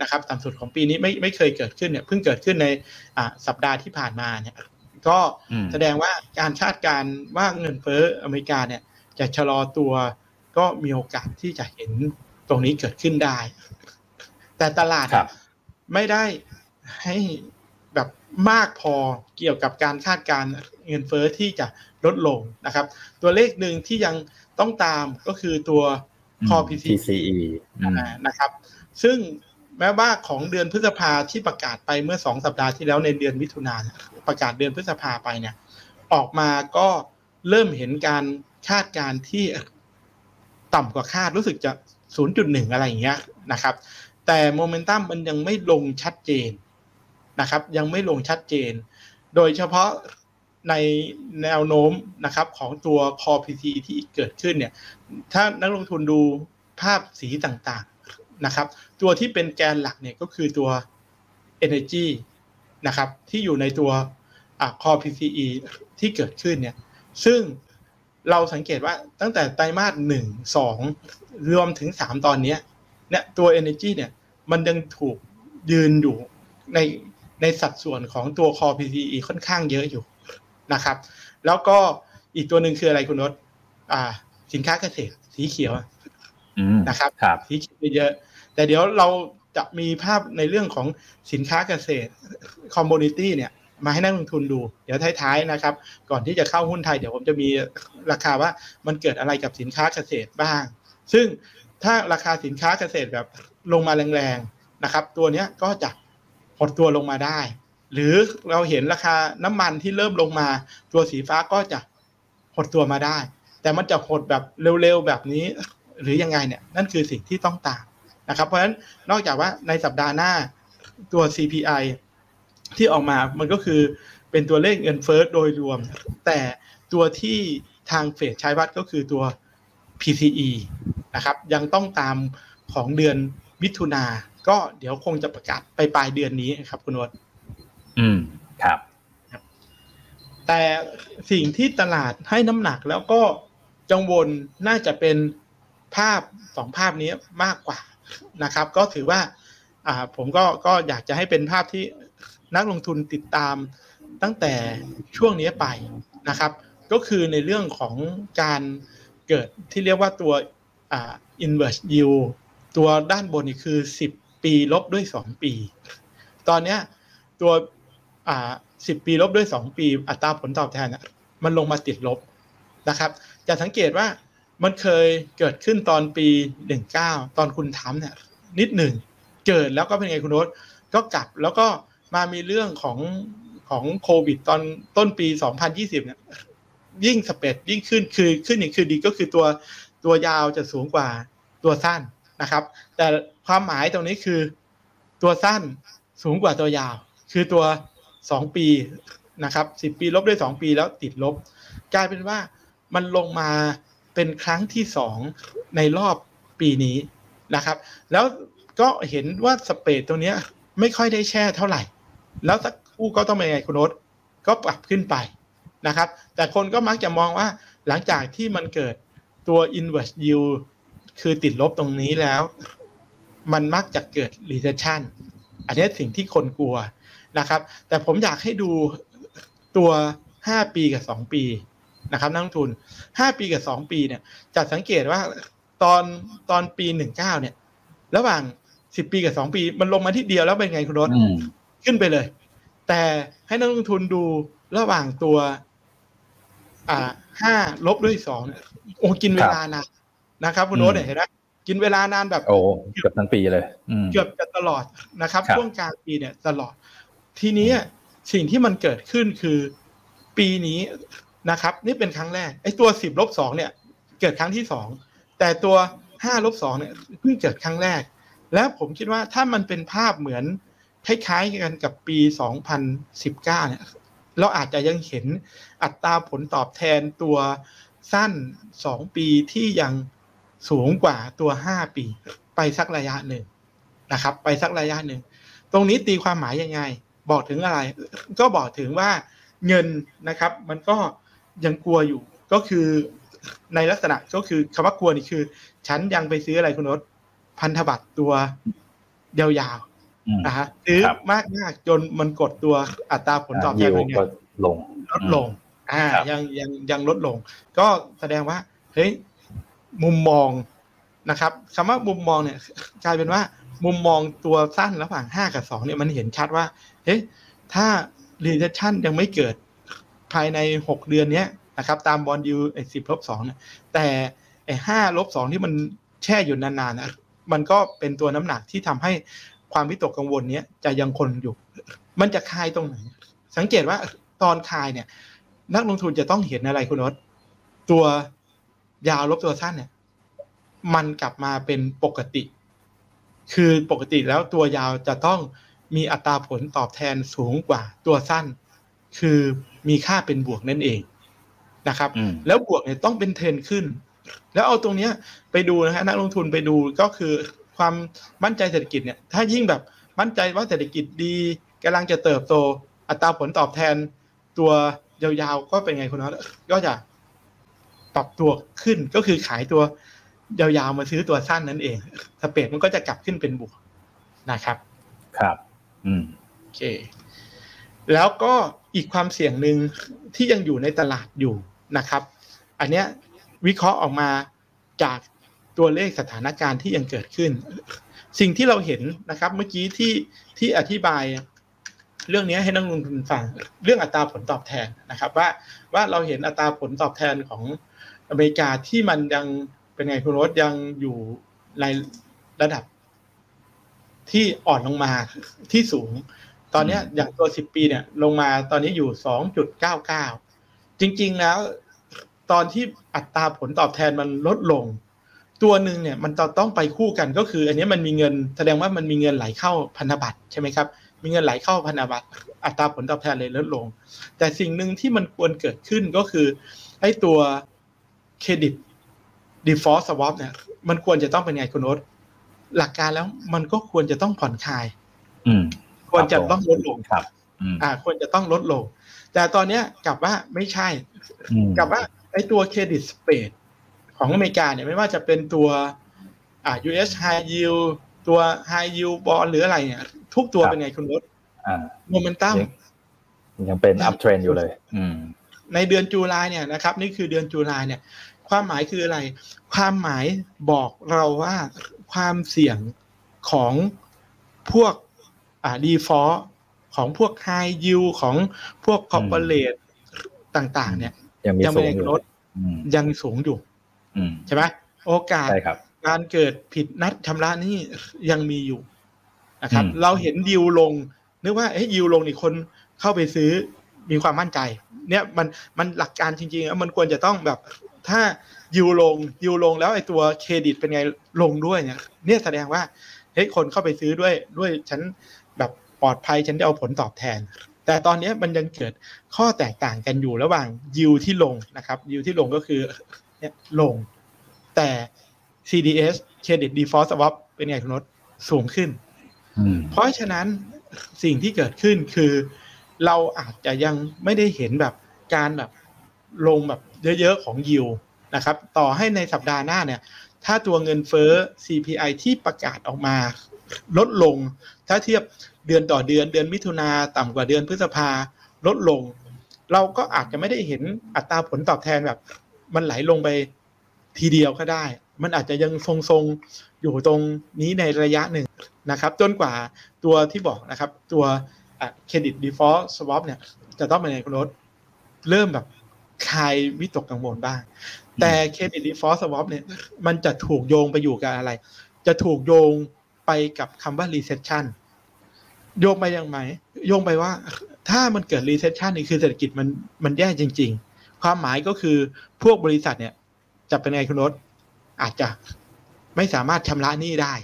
นะครับ ต่ำสุดของปีนี้ไม่ไม่เคยเกิดขึ้นเนี่ยเพิ่งเกิดขึ้นในสัปดาห์ที่ผ่านมาเนี่ย ก็แสดงว่าการคาดการว่าเงินเฟ้ออเมริกาเนี่ย จะชะลอตัวก็มีโอกาสที่จะเห็นตรงนี้เกิดขึ้นได้ แต่ตลาดไม่ได้ให้แบบ มากพอเกี่ยวกับการคาดการเงินเฟ้อที่จะลดลงนะครับ ตัวเลขหนึ่งที่ยังต้องตามก็คือตัว core PCE นะครับ ซึ่งแม้ว่าของเดือนพฤษภาที่ประกาศไปเมื่อสองสัปดาห์ที่แล้วในเดือนมิถุนายนประกาศเดือนพฤษภาไปเนี่ย ออกมาก็เริ่มเห็นการคาดการที่ต่ำกว่าคาดรู้สึกจะ 0.1 อะไรอย่างเงี้ยนะครับ แต่โมเมนตัมมันยังไม่ลงชัดเจน นะครับ ยังไม่ลงชัดเจน โดยเฉพาะในแนวโน้มนะครับของตัว core PCE ที่เกิดขึ้นเนี่ย ถ้านักลงทุนดูภาพสีต่างๆนะครับ ตัวที่เป็นแกนหลักเนี่ยก็คือตัว energy นะครับที่อยู่ในตัว core PCE ที่เกิดขึ้นเนี่ย ซึ่งเราสังเกตว่าตั้งแต่ไตรมาสหนึ่งสองรวมถึงสามตอนนี้เนี่ยตัว Energy เนี่ยมันยังถูกยืนอยู่ใน ในสัดส่วนของตัว Core PCE ค่อนข้างเยอะอยู่นะครับ แล้วก็อีกตัวหนึ่งคืออะไรคุณนศอ่าสินค้าเกษตรสีเขียวนะครับสีเขียวเยอะ แต่เดี๋ยวเราจะมีภาพในเรื่องของสินค้าเกษตร commodity เนี่ย มาให้นักลงทุนดู เดี๋ยวท้ายๆนะครับ ก่อนที่จะเข้าหุ้นไทยเดี๋ยวผมจะมีราคาว่ามันเกิดอะไรกับสินค้าเกษตรบ้าง ซึ่งถ้าราคาสินค้าเกษตรแบบลงมาแรงๆนะครับ ตัวนี้ก็จะ หดตัวลงมาได้ หรือเราเห็นราคาน้ำมันที่เริ่มลงมา ตัวสีฟ้าก็จะหดตัวมาได้ แต่มันจะหดแบบเร็วๆแบบนี้ หรือยังไงเนี่ยนั่นคือสิ่งที่ต้องตามนะครับเพราะฉะนั้นนอกจากว่าในสัปดาห์หน้าตัว CPI ที่ออกมามันก็คือเป็นตัวเลขเงินเฟ้อโดยรวม แต่ตัวที่ทางเฟดใช้วัดก็คือตัว PCE นะครับยังต้องตามของเดือนมิถุนา ก็เดี๋ยวคงจะประกาศไปปลายเดือนนี้ครับคุณวดอืมครับแต่สิ่งที่ตลาดให้น้ำหนักแล้วก็จังวลน่าจะเป็นภาพสองภาพนี้มากกว่านะครับ ก็ถือว่าอ่าผมก็ก็อยากจะให้เป็นภาพที่นักลงทุนติดตามตั้งแต่ช่วงนี้ไปนะครับ ก็คือในเรื่องของการเกิดที่เรียกว่าตัวอ่า inverse yield ตัวด้านบนนี่คือ 10 ปีลบด้วย2ปี ตอนนี้ตัวอ่า10ปีลบด้วย2ปี อัตราผลตอบแทนมันลงมาติดลบนะครับ จะสังเกตว่ามันเคยเกิดขึ้นตอนปี19ตอนคุณทำเนี่ยนิดหนึ่งเกิดแล้วก็เป็นไงคุณโน้ตก็กลับแล้วก็มามีเรื่องของของโควิดตอนต้นปี 2020เนี่ยยิ่งสเปดยิ่งขึ้นคือขึ้นอีกคือดีก็คือตัวตัวยาวจะสูงกว่าตัวสั้น นะครับ แต่ความหมายตรงนี้คือตัวสั้นสูงกว่าตัวยาว คือตัว 2 ปีนะครับ10 ปีลบด้วย 2 ปีแล้วติดลบ กลายเป็นว่ามันลงมาเป็นครั้งที่ 2 ในรอบปีนี้นะครับ แล้วก็เห็นว่าสเปดตรงนี้ไม่ค่อยได้แช่เท่าไหร่ แล้วสักคู่ก็ต้องเป็นไงคุณโนตก็ปรับขึ้นไปนะครับ แต่คนก็มักจะมองว่าหลังจากที่มันเกิดตัว inverse yield คือติดลบตรงนี้แล้ว มันมักจะเกิด recession อันนี้สิ่งที่คนกลัวนะครับ แต่ผมอยากให้ดูตัว 5 ปีกับ 2 ปีนะครับนักลงทุน 5 ปีกับ 2 ปีเนี่ยจะสังเกตว่าตอนตอนปี 19 เนี่ย ระหว่างสิบปีกับสองปี มันลงมาที่เดียวแล้วเป็นไงคุณรถอืมขึ้นไปเลย แต่ให้นักลงทุนดูระหว่างตัว อ่าห้าลบด้วยสองเนี่ยโอ้กินเวลานาน นะครับคุณโน้ตเนี่ยเห็นไหมกินเวลานานแบบโอ้เกือบทั้งปีเลยอืมเกือบจะตลอดนะครับครับช่วงกลางปีเนี่ยตลอด ทีนี้สิ่งที่มันเกิดขึ้นคือปีนี้นะครับ นี่เป็นครั้งแรกไอ้ตัวสิบลบสองเนี่ย เกิดครั้งที่สองแต่ตัวห้าลบสองเนี่ยเพิ่งเกิดครั้งแรก แล้วผมคิดว่าถ้ามันเป็นภาพเหมือนคล้ายๆกันกับปี 2019 เนี่ย เราอาจจะยังเห็นอัตราผลตอบแทนตัวสั้น 2 ปีที่ยัง สูงกว่าตัว 5 ปี ไปสักระยะหนึ่งนะครับ ไปสักระยะหนึ่ง ตรงนี้ตีความหมายยังไง บอกถึงอะไร ก็บอกถึงว่าเงินนะครับ มันก็ยังกลัวอยู่ก็คือในลักษณะก็คือคำว่ากลัวนี่คือ ฉันยังไปซื้ออะไรคุณรถพันธบัตรตัวยาวอืมๆนะฮะซื้อครับมากมากๆจนมันกดตัวอัตราผลตอบแทยินวเป็นไงก็ลงลดลง อ่าครับยังยังยังลดลง ก็แสดงว่าเฮ้ย มุมมองนะครับคำว่ามุมมองเนี่ยกลายเป็นว่ามุมมองตัวสั้นระหว่างห้ากับสองเนี่ยมันเห็นชัดว่าเฮ้ยถ้า recession ยังไม่เกิดภายในหกเดือนเนี้ยนะครับตามบอลยูไอ้สิบลบสองเนี่ยแต่ไอ้ห้าลบสองที่มันแช่อยู่นานๆนะมันก็เป็นตัวน้ำหนักที่ทำให้ความวิตกกังวลเนี้ยจะยังคงอยู่ มันจะคลายตรงไหน สังเกตว่าตอนคลายเนี่ย นักลงทุนจะต้องเห็นอะไรคุณนศตัว ยาวลบตัวสั้นเนี่ย มันกลับมาเป็นปกติ คือปกติแล้วตัวยาวจะต้องมีอัตราผลตอบแทนสูงกว่าตัวสั้น คือมีค่าเป็นบวกนั่นเองนะครับอืมแล้วบวกเนี่ยต้องเป็นเทรนขึ้น แล้วเอาตรงเนี้ยไปดูนะฮะนักลงทุนไปดูก็คือความมั่นใจเศรษฐกิจเนี่ยถ้ายิ่งแบบมั่นใจว่าเศรษฐกิจดีกำลังจะเติบโต อัตราผลตอบแทนตัวยาวๆก็เป็นไงคุณน็อตก็จะ ปรับตัวขึ้นก็คือขายตัวยาวๆมาซื้อตัวสั้นนั่นเองสเปดมันก็จะกลับขึ้นเป็นบวกนะครับ ครับ อืมโอเค แล้วก็อีกความเสี่ยงหนึ่งที่ยังอยู่ในตลาดอยู่นะครับ อันเนี้ยวิเคราะห์ออกมาจากตัวเลขสถานการณ์ที่ยังเกิดขึ้น สิ่งที่เราเห็นนะครับ เมื่อกี้ที่ที่อธิบาย เรื่องนี้ให้นักลงทุนฟังเรื่องอัตราผลตอบแทนนะครับ ว่าว่าเราเห็นอัตราผลตอบแทนของอเมริกาที่มันยังเป็นไงคุณรสยังอยู่ในระดับที่อ่อนลงมาที่สูง ตอนเนี้ยอย่างตัว 10 ปีเนี่ย ลงมาตอนนี้อยู่ 2.99 จริง ๆ แล้ว ตอนที่อัตราผลตอบแทนมันลดลง ตัวหนึ่งเนี่ย มันจะต้องไปคู่กันก็คือ อันนี้มันมีเงิน แสดงว่ามันมีเงินไหลเข้าพันธบัตรใช่ไหมครับ มีเงินไหลเข้าพันธบัตรอัตราผลตอบแทนเลยลดลง แต่สิ่งหนึ่งที่มันควรเกิดขึ้นก็คือไอ้ตัวเครดิต default swap เนี่ย มันควรจะต้องเป็นไงคุณโน้ตหลักการแล้วมันก็ควรจะต้องผ่อนคลาย อืมควรจะต้องลดลงครับอืมอ่า ควรจะต้องลดลง แต่ตอนเนี้ยกลับว่าไม่ใช่อืมกลับว่าไอ้ตัวเครดิตสเปดของอเมริกาเนี่ยไม่ว่าจะเป็นตัวอ่า US High Yield ตัว High Yield Bond หรืออะไรเนี่ยทุกตัวเป็นไงคุณรถอ่าโมเมนตัมยังเป็น uptrend อยู่เลยอืมในเดือน July เนี่ยนะครับ นี่คือเดือน July เนี่ย ความหมายคืออะไร ความหมายบอกเราว่าความเสี่ยงของพวกอ่า default ของพวกไฮยิวของพวก corporate ต่าง ๆ เนี่ย ยังมียังสูงอยู่ไม่ได้ลดอืมยังสูงอยู่อืมใช่ไหมโอกาสใช่ครับ การเกิดผิดนัดชำระหนี่ยังมีอยู่นะครับอืมเราเห็นดิวลงนึกว่าเอ้ยดิวลงนี่คนเข้าไปซื้อมีความมั่นใจ เนี่ยมันมันหลักการจริงๆแล้วมันควรจะต้องแบบถ้าดิวลงดิวลงแล้วไอ้ตัวเครดิตเป็นไงลงด้วยเนี่ยเนี่ยแสดงว่าเฮ้ยคนเข้าไปซื้อด้วยด้วยฉันแบบปลอดภัยฉันได้เอาผลตอบแทน แต่ตอนเนี้ยมันยังเกิดข้อแตกต่างกันอยู่ระหว่างยิวที่ลงนะครับยิวที่ลงก็คือเนี่ยลง แต่ CDS Credit Default Swap เป็นไงคุณนศสูงขึ้นอืมเพราะฉะนั้นสิ่งที่เกิดขึ้นคือ เราอาจจะยังไม่ได้เห็นแบบการแบบลงแบบเยอะ ๆ ของยิวนะครับ ต่อให้ในสัปดาห์หน้าเนี่ย ถ้าตัวเงินเฟ้อ CPI ที่ประกาศออกมาลดลง ถ้าเทียบเดือนต่อเดือนเดือนมิถุนาต่ำกว่าเดือนพฤษภาลดลง เราก็อาจจะไม่ได้เห็นอัตราผลตอบแทนแบบ มันไหลลงไปทีเดียวก็ได้ มันอาจจะยังทรงๆอยู่ตรงนี้ในระยะหนึ่งนะครับ จนกว่าตัวที่บอกนะครับ ตัว credit default swap เนี่ย จะต้องเป็นไงคุณโอ๊ต เริ่มแบบคลายวิตกกังวลบ้าง แต่ credit default swap เนี่ย มันจะถูกโยงไปอยู่กับอะไร จะถูกโยงไปกับคำว่า recession โยงไปยังไงโยงไปว่า ถ้ามันเกิด recession นี่คือเศรษฐกิจมันมันแย่จริง ๆ ความหมายก็คือพวกบริษัทเนี่ยจะเป็นไงคุณรถ อาจจะไม่สามารถชำระหนี้ได้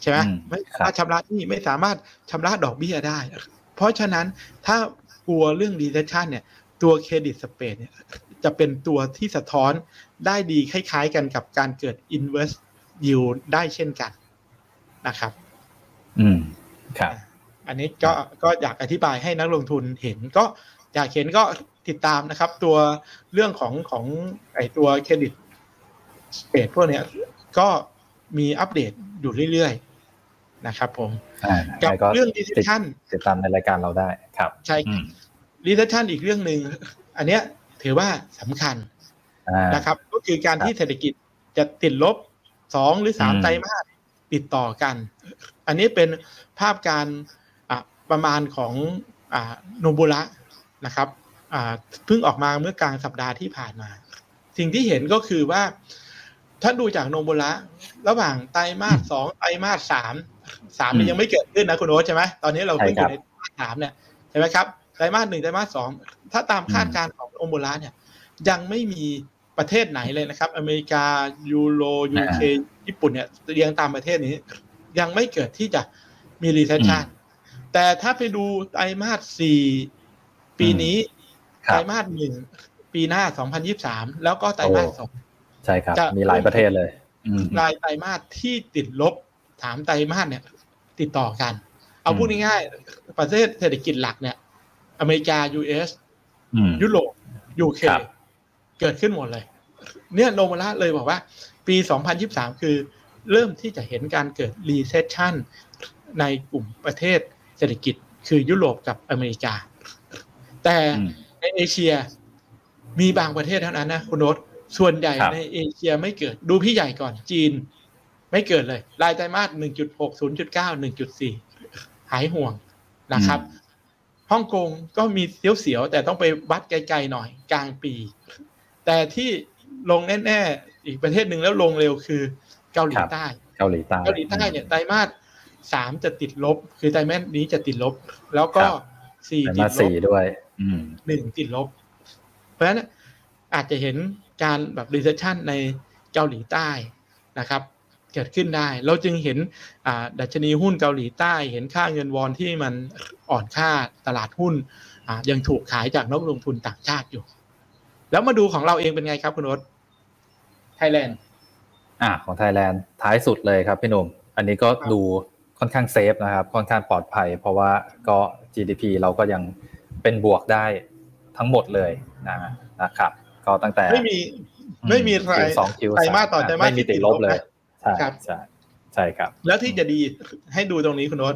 ใช่ไหมไม่สามารถชำระหนี้ไม่สามารถชำระดอกเบี้ยได้ เพราะฉะนั้นถ้ากลัวเรื่อง recession เนี่ย ตัวเครดิตสเปดเนี่ยจะเป็นตัวที่สะท้อนได้ดีคล้ายๆกันกับการเกิด inverse yield ได้เช่นกันนะครับ อืมครับ อันนี้ก็ก็อยากอธิบายให้นักลงทุนเห็นก็อยากเห็นก็ติดตามนะครับ ตัวเรื่องของของไอตัวเครดิตส เปดพวกเนี้ยก็มีอัปเดตอยู่เรื่อยๆนะครับผมกับเรื่องดิจิทัลติดตามในรายการเราได้ครับ ใช่ดิจิทัลอีกเรื่องหนึ่งอันเนี้ยถือว่าสำคัญนะครับ ก็คือการที่เศรษฐกิจจะติดลบสองหรือสามไตรมาสติดต่อกัน อันนี้เป็นภาพการประมาณของโนบุระนะครับเพิ่งออกมาเมื่อกลางสัปดาห์ที่ผ่านมา สิ่งที่เห็นก็คือว่า ถ้าดูจากโนบุระระหว่างไตรมาสสองไตรมาสสามสามยังไม่เกิดขึ้นนะคุณโอ๊ตใช่ไหมตอนนี้เราเพิ่งอยู่ในไตรมาสสามเนี่ยใช่ไหมครับไตรมาสหนึ่งไตรมาสสองถ้าตามคาดการณ์ของโนมูระเนี่ย ยังไม่มีประเทศไหนเลยนะครับ อเมริกายูโร UK ญี่ปุ่นเนี่ยเรียงตามประเทศนี้ ยังไม่เกิดที่จะมี recession แต่ถ้าไปดูไตรมาสสี่ปีนี้ไตรมาสหนึ่งปีหน้าสองพันยี่สิบสามแล้วก็ไตรมาสสอง ใช่ครับมีหลายประเทศเลยรายไตรมาสที่ติดลบสามไตรมาสเนี่ย ติดต่อกัน เอาพูดง่ายๆประเทศเศรษฐกิจหลักเนี่ย อเมริกา US ยุโรป UK เกิดขึ้นหมดเลย เนี่ยโนมูระเลยบอกว่า ปี 2023 คือเริ่มที่จะเห็นการเกิด recession ในกลุ่มประเทศเศรษฐกิจคือยุโรปกับอเมริกา แต่ในเอเชียมีบางประเทศเท่านั้นนะคุณโอ๊ต ส่วนใหญ่ในเอเชียไม่เกิด ดูพี่ใหญ่ก่อนจีน ไม่เกิดเลย รายไตรมาส1.6 0.9 1.4 หายห่วงนะครับฮ่องกงก็มีเสียวๆ แต่ต้องไปวัดไกลๆหน่อยกลางปี แต่ที่ลงแน่ๆ อีกประเทศหนึ่งแล้วลงเร็วคือเกาหลีใต้ เกาหลีใต้เกาหลีใต้เนี่ยไตรมาสสามจะติดลบ คือไตรมาสนี้จะติดลบ แล้วก็สี่ติดลบด้วยหนึ่งติดลบ เพราะฉะนั้นอาจจะเห็น การแบบ recession ในเกาหลีใต้นะครับ เกิดขึ้นได้ เราจึงเห็นดัชนีหุ้นเกาหลีใต้ เห็นค่าเงินวอนที่มันอ่อนค่าตลาดหุ้นยังถูกขายจากนักลงทุนต่างชาติอยู่ แล้วมาดูของเราเองเป็นไงครับคุณโนด์อ่าของไทยแลนด์ท้ายสุดเลยครับพี่หนุ่มอันนี้ก็ดูค่อนข้าง safe นะครับ ค่อนข้างปลอดภัย เพราะว่าก็ GDP เราก็ยังเป็นบวกได้ทั้งหมดเลยนะนะครับ ก็ตั้งแต่ ไม่มีไม่มีไรสองคิวไตรมาสต่อไตรมาสไม่มีติดลบเลยใช่ใช่ใช่ครับ แล้วที่จะดีให้ดูตรงนี้คุณโน้ต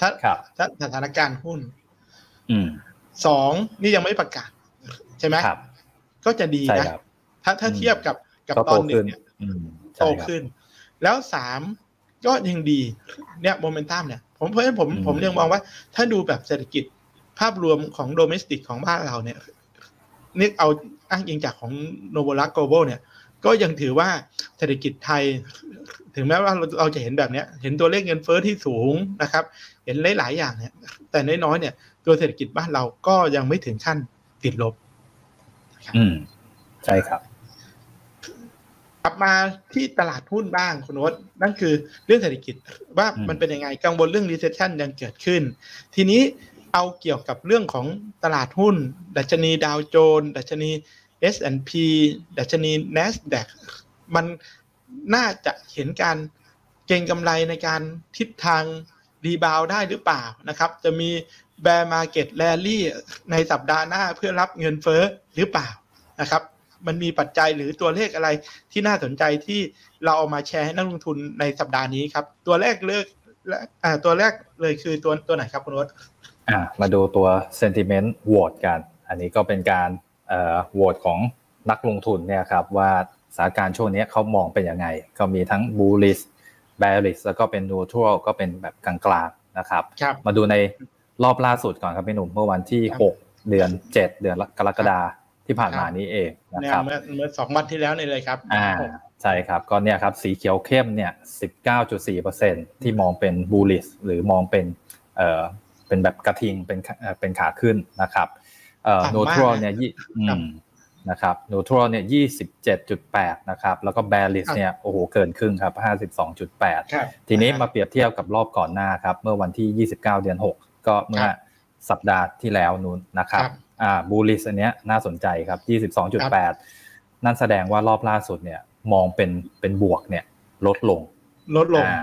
ถ้าถ้าสถานการณ์หุ้นสองนี่ยังไม่ประกาศ ใช่ไหมก็จะดีนะถ้าถ้าเทียบกับกับตอนหนึ่งเนี่ยโตขึ้น แล้วสามก็ยังดีเนี่ยโมเมนตัมเนี่ยผมเพราะฉะนั้นผมผมยังมองว่า ถ้าดูแบบเศรษฐกิจภาพรวมของโดเมสติกของบ้านเราเนี่ยนี่เอา อ้างอิงจากของโนโวลักโกลบอลเนี่ยก็ยังถือว่าเศรษฐกิจไทย ถึงแม้ว่าเราจะเห็นแบบเนี้ยเห็นตัวเลขเงินเฟ้อที่สูงนะครับ เห็นหลายๆอย่างเนี่ยแต่น้อยๆเนี่ย ตัวเศรษฐกิจบ้านเราก็ยังไม่ถึงขั้นติดลบอืมใช่ครับ กลับมาที่ตลาดหุ้นบ้างคุณโน้ตนั่นคือเรื่องเศรษฐกิจว่ามันเป็นยังไงกังวลเรื่อง recession ยังเกิดขึ้น ทีนี้เอาเกี่ยวกับเรื่องของตลาดหุ้น ดัชนีดาวโจนส์ดัชนี S&P ดัชนี NASDAQ มันน่าจะเห็นการเก็งกำไรในการทิศทาง rebound ได้หรือเปล่านะครับ จะมี bear market rally ในสัปดาห์หน้าเพื่อรับเงินเฟ้อหรือเปล่านะครับ มันมีปัจจัยหรือตัวเลขอะไรที่น่าสนใจที่เราเอามาแชร์ให้นักลงทุนในสัปดาห์นี้ครับ ตัวแรกเลือกตัวแรกเลยคือตัวตัวไหนครับคุณรสมาดูตัว sentiment โหวตกัน อันนี้ก็เป็นการ โหวตของนักลงทุนเนี่ยครับว่าสถานการณ์ช่วงนี้เขามองเป็นยังไง ก็มีทั้ง bullish bearish แล้วก็เป็น neutral ก็เป็นแบบกลางๆนะครับครับมาดูในรอบล่าสุดก่อนครับพี่หนุ่มเมื่อวันที่ครับ6เดือน 7 เดือนกรกฎาที่ผ่านมาครับนี้เองนะเนี่ยครับเมื่อเมื่อสองวันที่แล้วนี่เลยครับอ่าใช่ครับก็เนี่ยครับสีเขียวเข้มเนี่ย19.4%ที่มองเป็น bullish หรือมองเป็นเอ่อเป็นแบบกระทิงเป็นเอ่อเป็นขาขึ้นนะครับ เอ่อต่ำมาก neutral นะเนี่ยยี่อืครับมนะครับ neutral เนี่ย27.8นะครับ แล้วก็ bearish ครับเนี่ยโอ้โหเกินครึ่งครับ52.8ครับทีนี้มาเปรียบเทียบกับรอบก่อนหน้าครับ เมื่อวันที่29เดือน6ก็เมื่อครับสัปดาห์ที่แล้วนู้นนะครับครับอ่าบูลิสอันเนี้ยน่าสนใจครับ22.8นั่นแสดงว่ารอบล่าสุดเนี่ยมองเป็นเป็นบวกเนี่ยลดลง ลดลงอ่า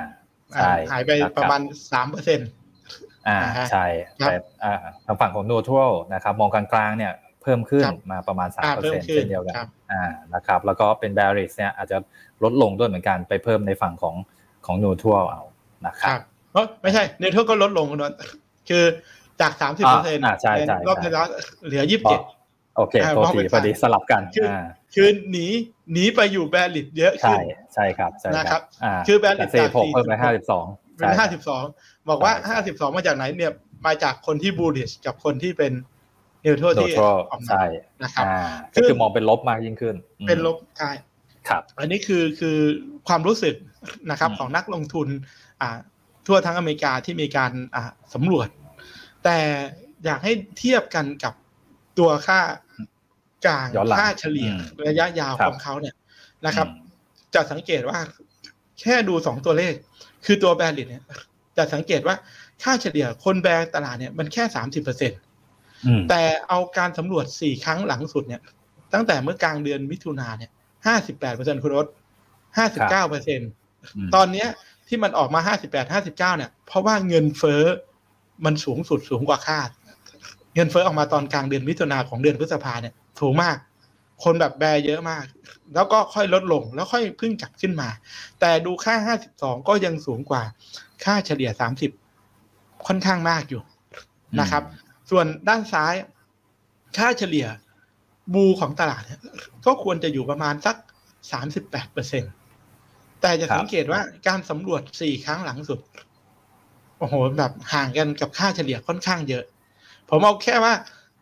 ใช่หายไปนคบประมาณสามเปอร์เซ็นต์ อ่าอ่าฮะใช่ครับแต่อ่าทางฝั่งของ neutral นะครับ มองกลางๆเนี่ยเพิ่มขึ้นครับมาประมาณอ่า3%เพิ่มขึ้นเช่นเดียวกันครับอ่านะครับแล้วก็เป็น bearish เนี่ยอาจจะลดลงด้วยเหมือนกันไปเพิ่มในฝั่งของของ neutral เอานะคครัรับบเพราะไม่ใช่เนเธอร์ก็ลดลงคุณนนท์คือจากสามสิบเปอร์เซ็นต์อ่าใช่ใช่รอบที่แล้วเหลือยี่สิบเจ็ดโอเคอ่าโทษมองทีเป็นพอดีฝั่งสลับกันคืออ่าคือหนีหนีไปอยู่แบริดเยอะใช่ขึ้นใช่ครับใช่นะคครัรับบอ่าคือแบรนด์แต่เซจากหกเพิ่มไป46ห้าสิบสอง เป็นห้าสิบสองบอกว่าใช่ห้าสิบสองมาจากไหนเนี่ยมาจากคนที่บูลลิชกับคนที่เป็นเนวโทโดที่ทรออกมาใช่นะครับอ่าซึ่ก็งคือมองเป็นลบมากยิ่งขึ้นอืมเป็นลบใช่ครับ อันนี้คือคือความรู้สึกนะครับอืมของนักลงทุนอ่าทั่วทั้งอเมริกาที่มีการอ่าสำรวจ แต่อยากให้เทียบกันกับตัวค่ากลางย้อนหลังค่าเฉลี่ยอืมระยะยาวครับของเขาเนี่ยนะครับอืมจะสังเกตว่า แค่ดูสองตัวเลข คือตัวแบรนด์เนี่ยจะสังเกตว่าค่าเฉลี่ยคนแบรนด์ตลาดเนี่ยมันแค่สามสิบเปอร์เซ็นตอืมแต่เอาการสำรวจสี่ครั้งหลังสุดเนี่ย ตั้งแต่เมื่อกลางเดือนมิถุนาเนี่ยห้าสิบแปดเปอร์เซ็นคุณรถห้าสิบเก้าเปอร์เซ็นมตอนเนี้ยที่มันออกมาห้าสิบแปดห้าสิบเก้าเนี่ย เพราะว่าเงินเฟ้อมันสูงสุดสูงกว่าคาด เงินเฟ้อออกมาตอนกลางเดือนมิถุนาของเดือนพฤษภาเนี่ยสูงมาก คนแบบแบเยอะมาก แล้วก็ค่อยลดลงแล้วค่อยพิ่งกลับขึ้นมา แต่ดูค่าห้าสิบสองก็ยังสูงกว่า ค่าเฉลี่ยสามสิบค่อนข้างมากอยู่นะครับ ส่วนด้านซ้าย ค่าเฉลี่ยบูของตลาดก็ควรจะอยู่ประมาณสักสามสิบแปดเปอร์เซ็นตแต่จะสังเกตว่าการสำรวจสี่ครั้งหลังสุด โอ้โห แบบห่างกันกับค่าเฉลี่ยค่อนข้างเยอะ ผมเอาแค่ว่า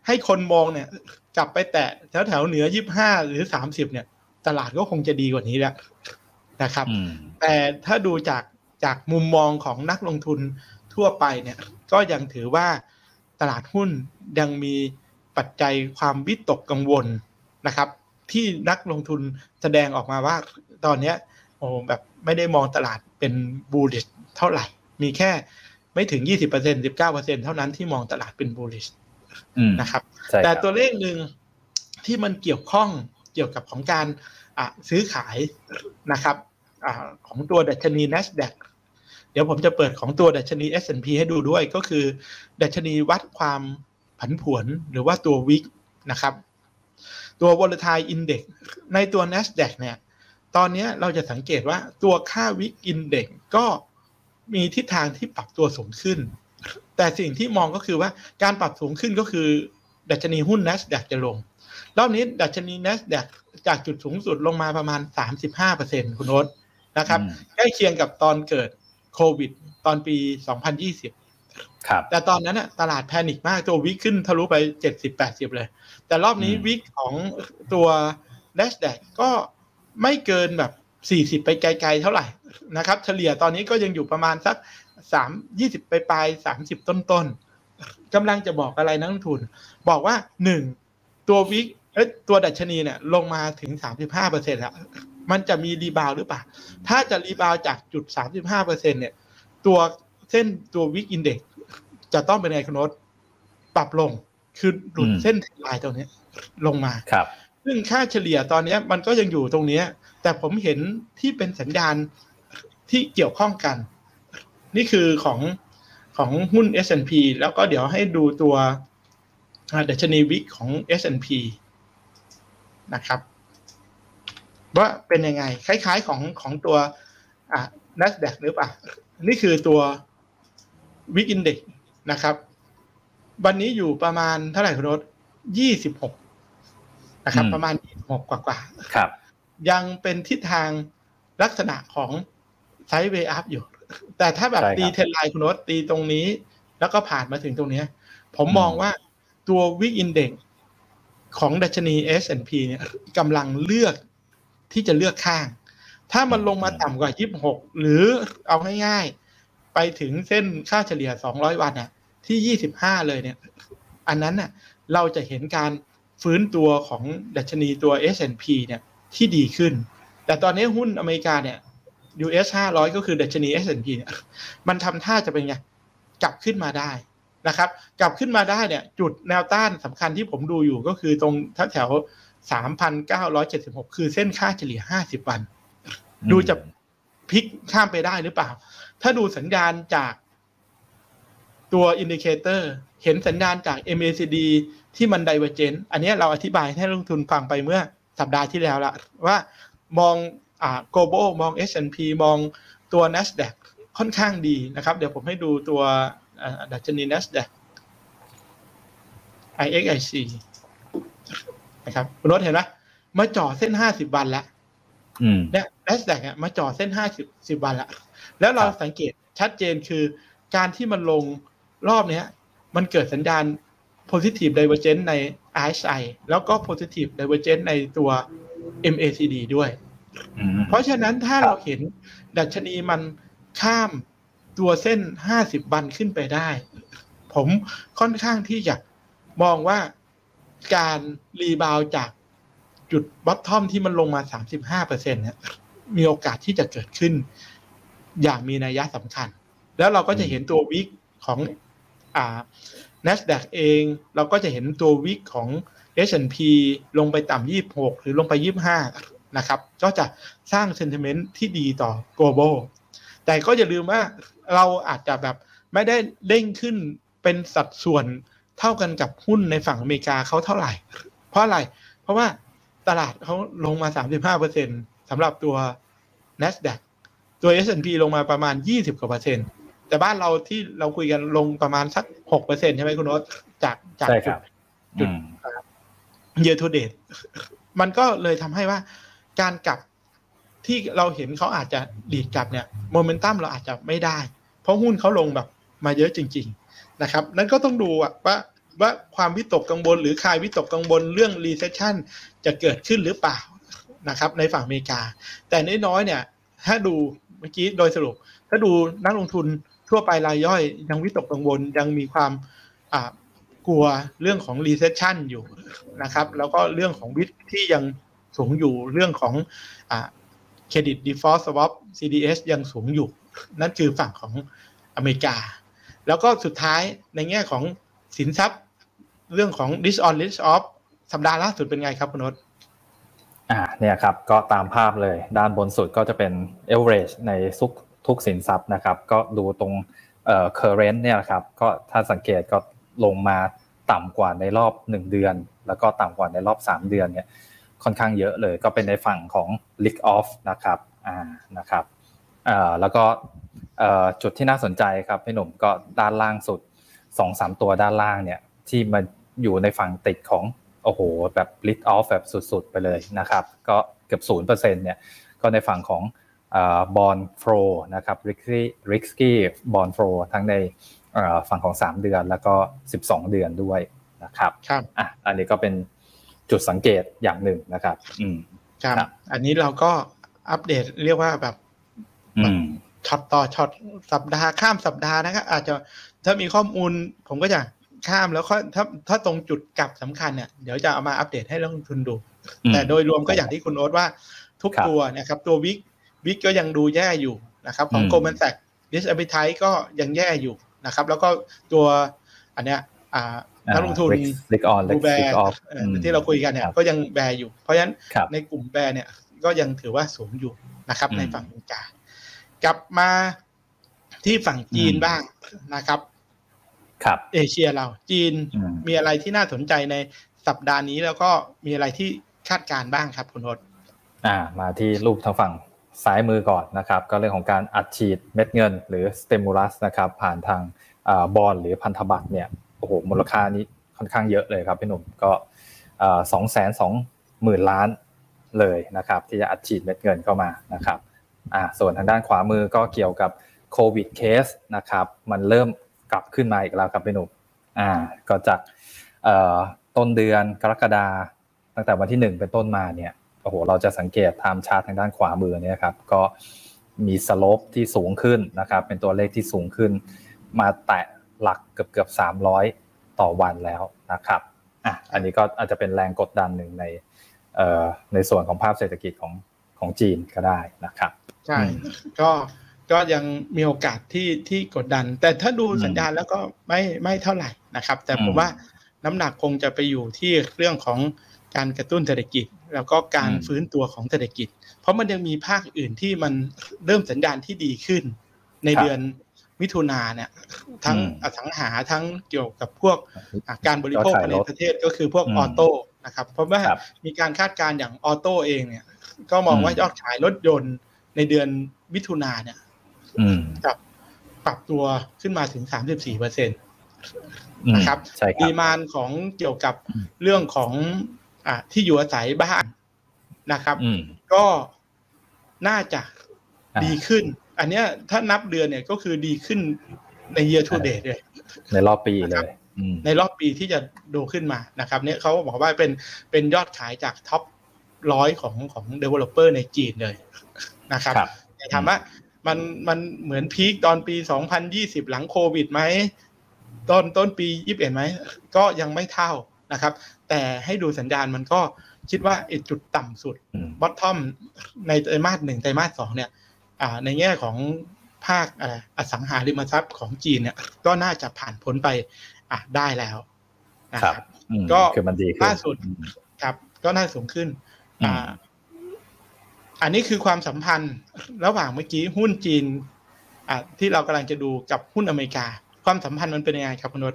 ให้คนมองเนี่ย กลับไปแตะแถวแถวๆเหนือยี่ห้าหรือสามสิบเนี่ย ตลาดก็คงจะดีกว่านี้แล้วนะครับอืมแต่ถ้าดูจากจากมุมมองของนักลงทุนทั่วไปเนี่ย ก็ยังถือว่าตลาดหุ้นยังมีปัจจัยความวิตกกังวลนะครับ ที่นักลงทุนแสดงออกมาว่าตอนเนี้ยโอ้แบบไม่ได้มองตลาดเป็นบูลลิชเท่าไหร่ มีแค่ไม่ถึง 20% 19%เท่านั้นที่มองตลาดเป็นบูลลิชอืม นะครับใช่แต่ครับตัวเลขหนึ่งที่มันเกี่ยวข้องเกี่ยวกับของการอะซื้อขายนะครับอาของตัวดัชนี NASDAQ เดี๋ยวผมจะเปิดของตัวดัชนี S&P ให้ดูด้วยก็คือ ดัชนีวัดความผันผวนหรือว่าตัววิกนะครับ ตัว volatile index ในตัว NASDAQ เนี่ยตอนนี้เราจะสังเกตว่าตัวค่าวิกอินเด็กก็มีทิศทางที่ปรับตัวสูงขึ้น แต่สิ่งที่มองก็คือว่าการปรับสูงขึ้นก็คือ ดัชนีหุ้น NASDAQ จะลง รอบนี้ดัชนี NASDAQ จากจุดสูงสุดลงมาประมาณ 35%คุณโน้ตนะครับอืมใกล้เคียงกับตอนเกิดโควิด ตอนปี 2020 ครับ แต่ตอนนั้นน่ะตลาดแพนิคมากตัววิกขึ้นทะลุไป 70-80 เลย แต่รอบนี้อืมวิกของตัว NASDAQ ก็ไม่เกินแบบ 40 ไปไกลๆเท่าไหร่นะครับ เฉลี่ยตอนนี้ก็ยังอยู่ประมาณสัก 3 20ไปปลายๆ30ต้นๆกำลังจะบอกอะไรนักลงทุน บอกว่า1ตัว VIX เอ้ยตัวดัชนีเนี่ยลงมาถึง35%แล้วมันจะมี rebound หรือเปล่า ถ้าจะ rebound จากจุด35%เนี่ย ตัวเส้นตัว VIX index จะต้องเป็นไงคุณโน้ตปรับลง คือหลุดอืมเส้น trend line ตรงเนี้ยลงมาครับ ซึ่งค่าเฉลี่ยตอนเนี้ยมันก็ยังอยู่ตรงเนี้ยแต่ผมเห็นที่เป็นสัญญาณที่เกี่ยวข้องกัน นี่คือของของหุ้น S&P แล้วก็เดี๋ยวให้ดูตัวอ่าดัชนีวิกของ S&P นะครับ ว่าเป็นยังไง คล้ายๆของของตัวอ่า NASDAQ หรือเปล่า นี่คือตัววิกอินเด็กนะครับ วันนี้อยู่ประมาณเท่าไหร่คุณรถยี่สิบหกนะครับอืมประมาณยี่สิบหกกว่าครับ ยังเป็นทิศทางลักษณะของ sideway up อยู่ แต่ถ้าแบบใช่ครับตี trend line คุณโน้ตตีตรงนี้ แล้วก็ผ่านมาถึงตรงเนี้ย ผมมองว่าตัว VIX index ของดัชนี S&P เนี่ยกำลังเลือกที่จะเลือกข้าง ถ้ามันลงมาต่ำกว่า 26 หรือเอาง่ายๆ ไปถึงเส้นค่าเฉลี่ย 200 วันน่ะ ที่ 25 เลยเนี่ย อันนั้นน่ะ เราจะเห็นการฟื้นตัวของดัชนีตัว S&P เนี่ยที่ดีขึ้น แต่ตอนนี้หุ้นอเมริกาเนี่ย US 500 ก็คือดัชนี S&P เนี่ยมันทำท่าจะเป็นไงกลับขึ้นมาได้นะครับ กลับขึ้นมาได้เนี่ย จุดแนวต้านสำคัญที่ผมดูอยู่ก็คือตรงแถว3,976 คือเส้นค่าเฉลี่ย 50 วัน ดูจะพลิกข้ามไปได้หรือเปล่า ถ้าดูสัญญาณจากตัว indicator เห็นสัญญาณจาก MACD ที่มัน divergence อันนี้เราอธิบายให้นักลงทุนฟังไปเมื่อสัปดาห์ที่แล้วละว่ามองอ่า global มอง S&P มองตัว NASDAQ ค่อนข้างดีนะครับ เดี๋ยวผมให้ดูตัวอ่าดัชนี NASDAQ IXIC นะครับคุณรถเห็นไหมมาจ่อเส้น50วันแล้วอืมเนี่ย NASDAQ เนี่ยมาจ่อเส้น50 10วันละแล้วเราครับสังเกตชัดเจนคือการที่มันลงรอบเนี้ย มันเกิดสัญญาณ positive divergence ใน RSI แล้วก็ positive divergence ในตัว MACD ด้วยอืม เพราะฉะนั้นถ้าเราเห็นดัชนีมันข้ามตัวเส้น50วันขึ้นไปได้ ผมค่อนข้างที่จะมองว่าการ rebound จากจุด bottom ที่มันลงมา35%เนี่ยมีโอกาสที่จะเกิดขึ้น อย่างมีนัยสำคัญ แล้วเราก็จะเห็นตัว VIX ของอ่า NASDAQ เอง เราก็จะเห็นตัว VIX ของ S&P ลงไปต่ำ26 หรือลงไป 25 นะครับ ก็จะสร้าง sentiment ที่ดีต่อ global แต่ก็อย่าลืมว่าเราอาจจะแบบไม่ได้เด้งขึ้นเป็นสัดส่วนเท่ากันกับหุ้นในฝั่งอเมริกาเขาเท่าไหร่ เพราะอะไร เพราะว่าตลาดเขาลงมา 35%สำหรับตัว NASDAQ ตัว S&P ลงมาประมาณ 20กว่าเปอร์เซ็นต์แต่บ้านเราที่เราคุยกันลงประมาณสัก 6%ใช่ไหมคุณโน้ตจากจากใช่ครับจุดอืม year to date มันก็เลยทำให้ว่า การกลับที่เราเห็นเขาอาจจะดีดกลับเนี่ยโมเมนตัมเราอาจจะไม่ได้ เพราะหุ้นเขาลงแบบมาเยอะจริง ๆนะครับ นั่นก็ต้องดูว่าว่าความวิตกกังวลหรือคลายวิตกกังวลเรื่อง recession จะเกิดขึ้นหรือเปล่านะครับในฝั่งอเมริกา แต่น้อยๆเนี่ยถ้าดูเมื่อกี้โดยสรุป ถ้าดูนักลงทุนทั่วไปรายย่อย ยังวิตกกังวลยังมีความกลัวเรื่องของ recession อยู่นะครับ แล้วก็เรื่องของวิทที่ยัง สูงอยู่เรื่องของเครดิต default swap CDS ยังสูงอยู่ นั่นคือฝั่งของอเมริกา แล้วก็สุดท้ายในแง่ของสินทรัพย์เรื่องของ risk on risk off สัปดาห์ล่าสุดเป็นไงครับคุณนศอ่าเนี่ยครับก็ตามภาพเลยด้านบนสุดก็จะเป็น average ในทุกทุกสินทรัพย์นะครับ ก็ดูตรงเอ่อ current เนี่ยนะครับก็ถ้าสังเกตก็ลงมาต่ำกว่าในรอบ 1 เดือน แล้วก็ต่ำกว่าในรอบ 3 เดือนเนี่ย ค่อนข้างเยอะเลย ก็เป็นในฝั่งของ leak off นะครับอ่านะครับเอ่อแล้วก็เอ่อจุดที่น่าสนใจครับพี่หนุ่มก็ด้านล่างสุด2-3ตัวด้านล่างเนี่ยที่มันอยู่ในฝั่งติดของโอ้โหแบบ lead off แบบสุดๆไปเลยนะครับ ก็เกือบศูนย์เปอร์เซ็นต์เนี่ยก็ในฝั่งของบอลโฟลนะครับ risky risky bond flow ทั้งในเอ่อฝั่งของ 3 เดือนแล้วก็ 12 เดือนด้วยนะครับครับอะอันนี้ก็เป็น จุดสังเกตอย่างหนึ่งนะครับ อืมครับครับอันนี้เราก็อัปเดตเรียกว่าแบบอืมช็อตต่อช็อตสัปดาห์ข้ามสัปดาห์นะครับอาจจะถ้ามีข้อมูลผมก็จะข้ามแล้วค่อยถ้าถ้าตรงจุดกลับสำคัญเนี่ยเดี๋ยวจะเอามาอัปเดตให้นักลงทุนดูอืมแต่โดยรวมก็อย่างที่คุณโอ๊ตว่าทุกครับตัวนะครับ ตัววิกวิกก็ยังดูแย่อยู่นะครับ ของอืมโกลแมนแซกดิสอ p ิ t ไทก็ยังแย่อยู่นะครับ แล้วก็ตัวอันเนี้ยอ่า นักลงทุน risk risk on ดู risk แบ risk ร์ off เอ่ออืมที่เราคุยกันเนี่ยครับก็ยังแบร์อยู่ เพราะฉะนั้นครับในกลุ่มแบร์เนี่ยก็ยังถือว่าสูงอยู่นะครับอืมในฝั่งอเมริกากลับมาที่ฝั่งจีนอืมบ้างนะครับ ครับเอเชียเราจีนอืมมีอะไรที่น่าสนใจในสัปดาห์นี้แล้วก็มีอะไรที่คาดการณ์บ้างครับคุณโน้ตอ่า มาที่รูปทางฝั่งซ้ายมือก่อนนะครับ ก็เรื่องของการอัดฉีดเม็ดเงิน หรือ stimulus นะครับ ผ่านทางบอลหรือพันธบัตรเนี่ย โอ้โหมูลค่านี้ค่อนข้างเยอะเลยครับพี่หนุ่มก็สองแสนสองหมื่นล้านเลยนะครับ ที่จะอัดฉีดเม็ดเงินเข้ามานะครับอ่าส่วนทางด้านขวามือก็เกี่ยวกับโควิดเคสนะครับมันเริ่มกลับขึ้นมาอีกแล้วครับพี่หนุ่มอ่าก็จากต้นเดือนกรกฎาตั้งแต่วันที่หนึ่งเป็นต้นมาเนี่ยโอ้โหเราจะสังเกต time chart ทางด้านขวามือเนี่ยครับก็มี slope ที่สูงขึ้นนะครับเป็นตัวเลขที่สูงขึ้น มาแตะ หลักเกือบเกือบสามร้อยต่อวันแล้วนะครับอะอันนี้ก็อาจจะเป็นแรงกดดันหนึ่งในเอ่อในส่วนของภาพเศรษฐกิจของของจีนก็ได้นะครับ ใช่ก็ก็ยังมีโอกาสที่ที่กดดัน แต่ถ้าดูสัญญาณแล้วก็ไม่ไม่เท่าไหร่นะครับ แต่ผมว่าน้ำหนักคงจะไปอยู่ที่เรื่องของการกระตุ้นเศรษฐกิจ แล้วก็การฟื้นตัวของเศรษฐกิจ เพราะมันยังมีภาคอื่นที่มันเริ่มสัญญาณที่ดีขึ้น ในเดือน มิถุนาเนี่ยทั้งอสังหาทั้งเกี่ยวกับพวกการบริโภคในประเทศก็คือพวกออโต้นะครับเพราะว่ามีการคาดการณ์อย่างออโต้เองเนี่ย ก็มองว่ายอดขายรถยนต์ในเดือนมิถุนาเนี่ยจะปรับตัวขึ้นมาถึงสามสิบสี่เปอร์เซ็นตนะครับดีมานของเกี่ยวกับเรื่องของอ่าที่อยู่อาศัยบ้านนะครับ ก็น่าจะดีขึ้น อันเนี้ยถ้านับเดือนเนี่ยก็คือดีขึ้นใน year to date เลยในรอบปีเลยในรอบปีที่จะดูขึ้นมานะครับ เนี่ยเขาบอกว่าเป็นเป็นยอดขายจากท็อปร้อยของของ developer ในจีนเลยนะครับแต่ถามว่ามันมันเหมือนพีคตอนปี 2020 หลังโควิดไหมต้นต้นปี 21ไหมก็ยังไม่เท่านะครับ แต่ให้ดูสัญญาณมันก็คิดว่าจุดต่ำสุดบอททอมในไตรมาสหนึ่งไตรมาสสองเนี่ย ในแง่ของภาคอสังหาริมทรัพย์ของจีนเนี่ยก็น่าจะผ่านพ้นไปได้แล้วนะครับก็ล่าสุดครับ ก็น่าสูงขึ้นอันนี้คือความสัมพันธ์ระหว่างเมื่อกี้หุ้นจีนอ่าที่เรากำลังจะดูกับหุ้นอเมริกา ความสัมพันธ์มันเป็นยังไงครับคุณนศ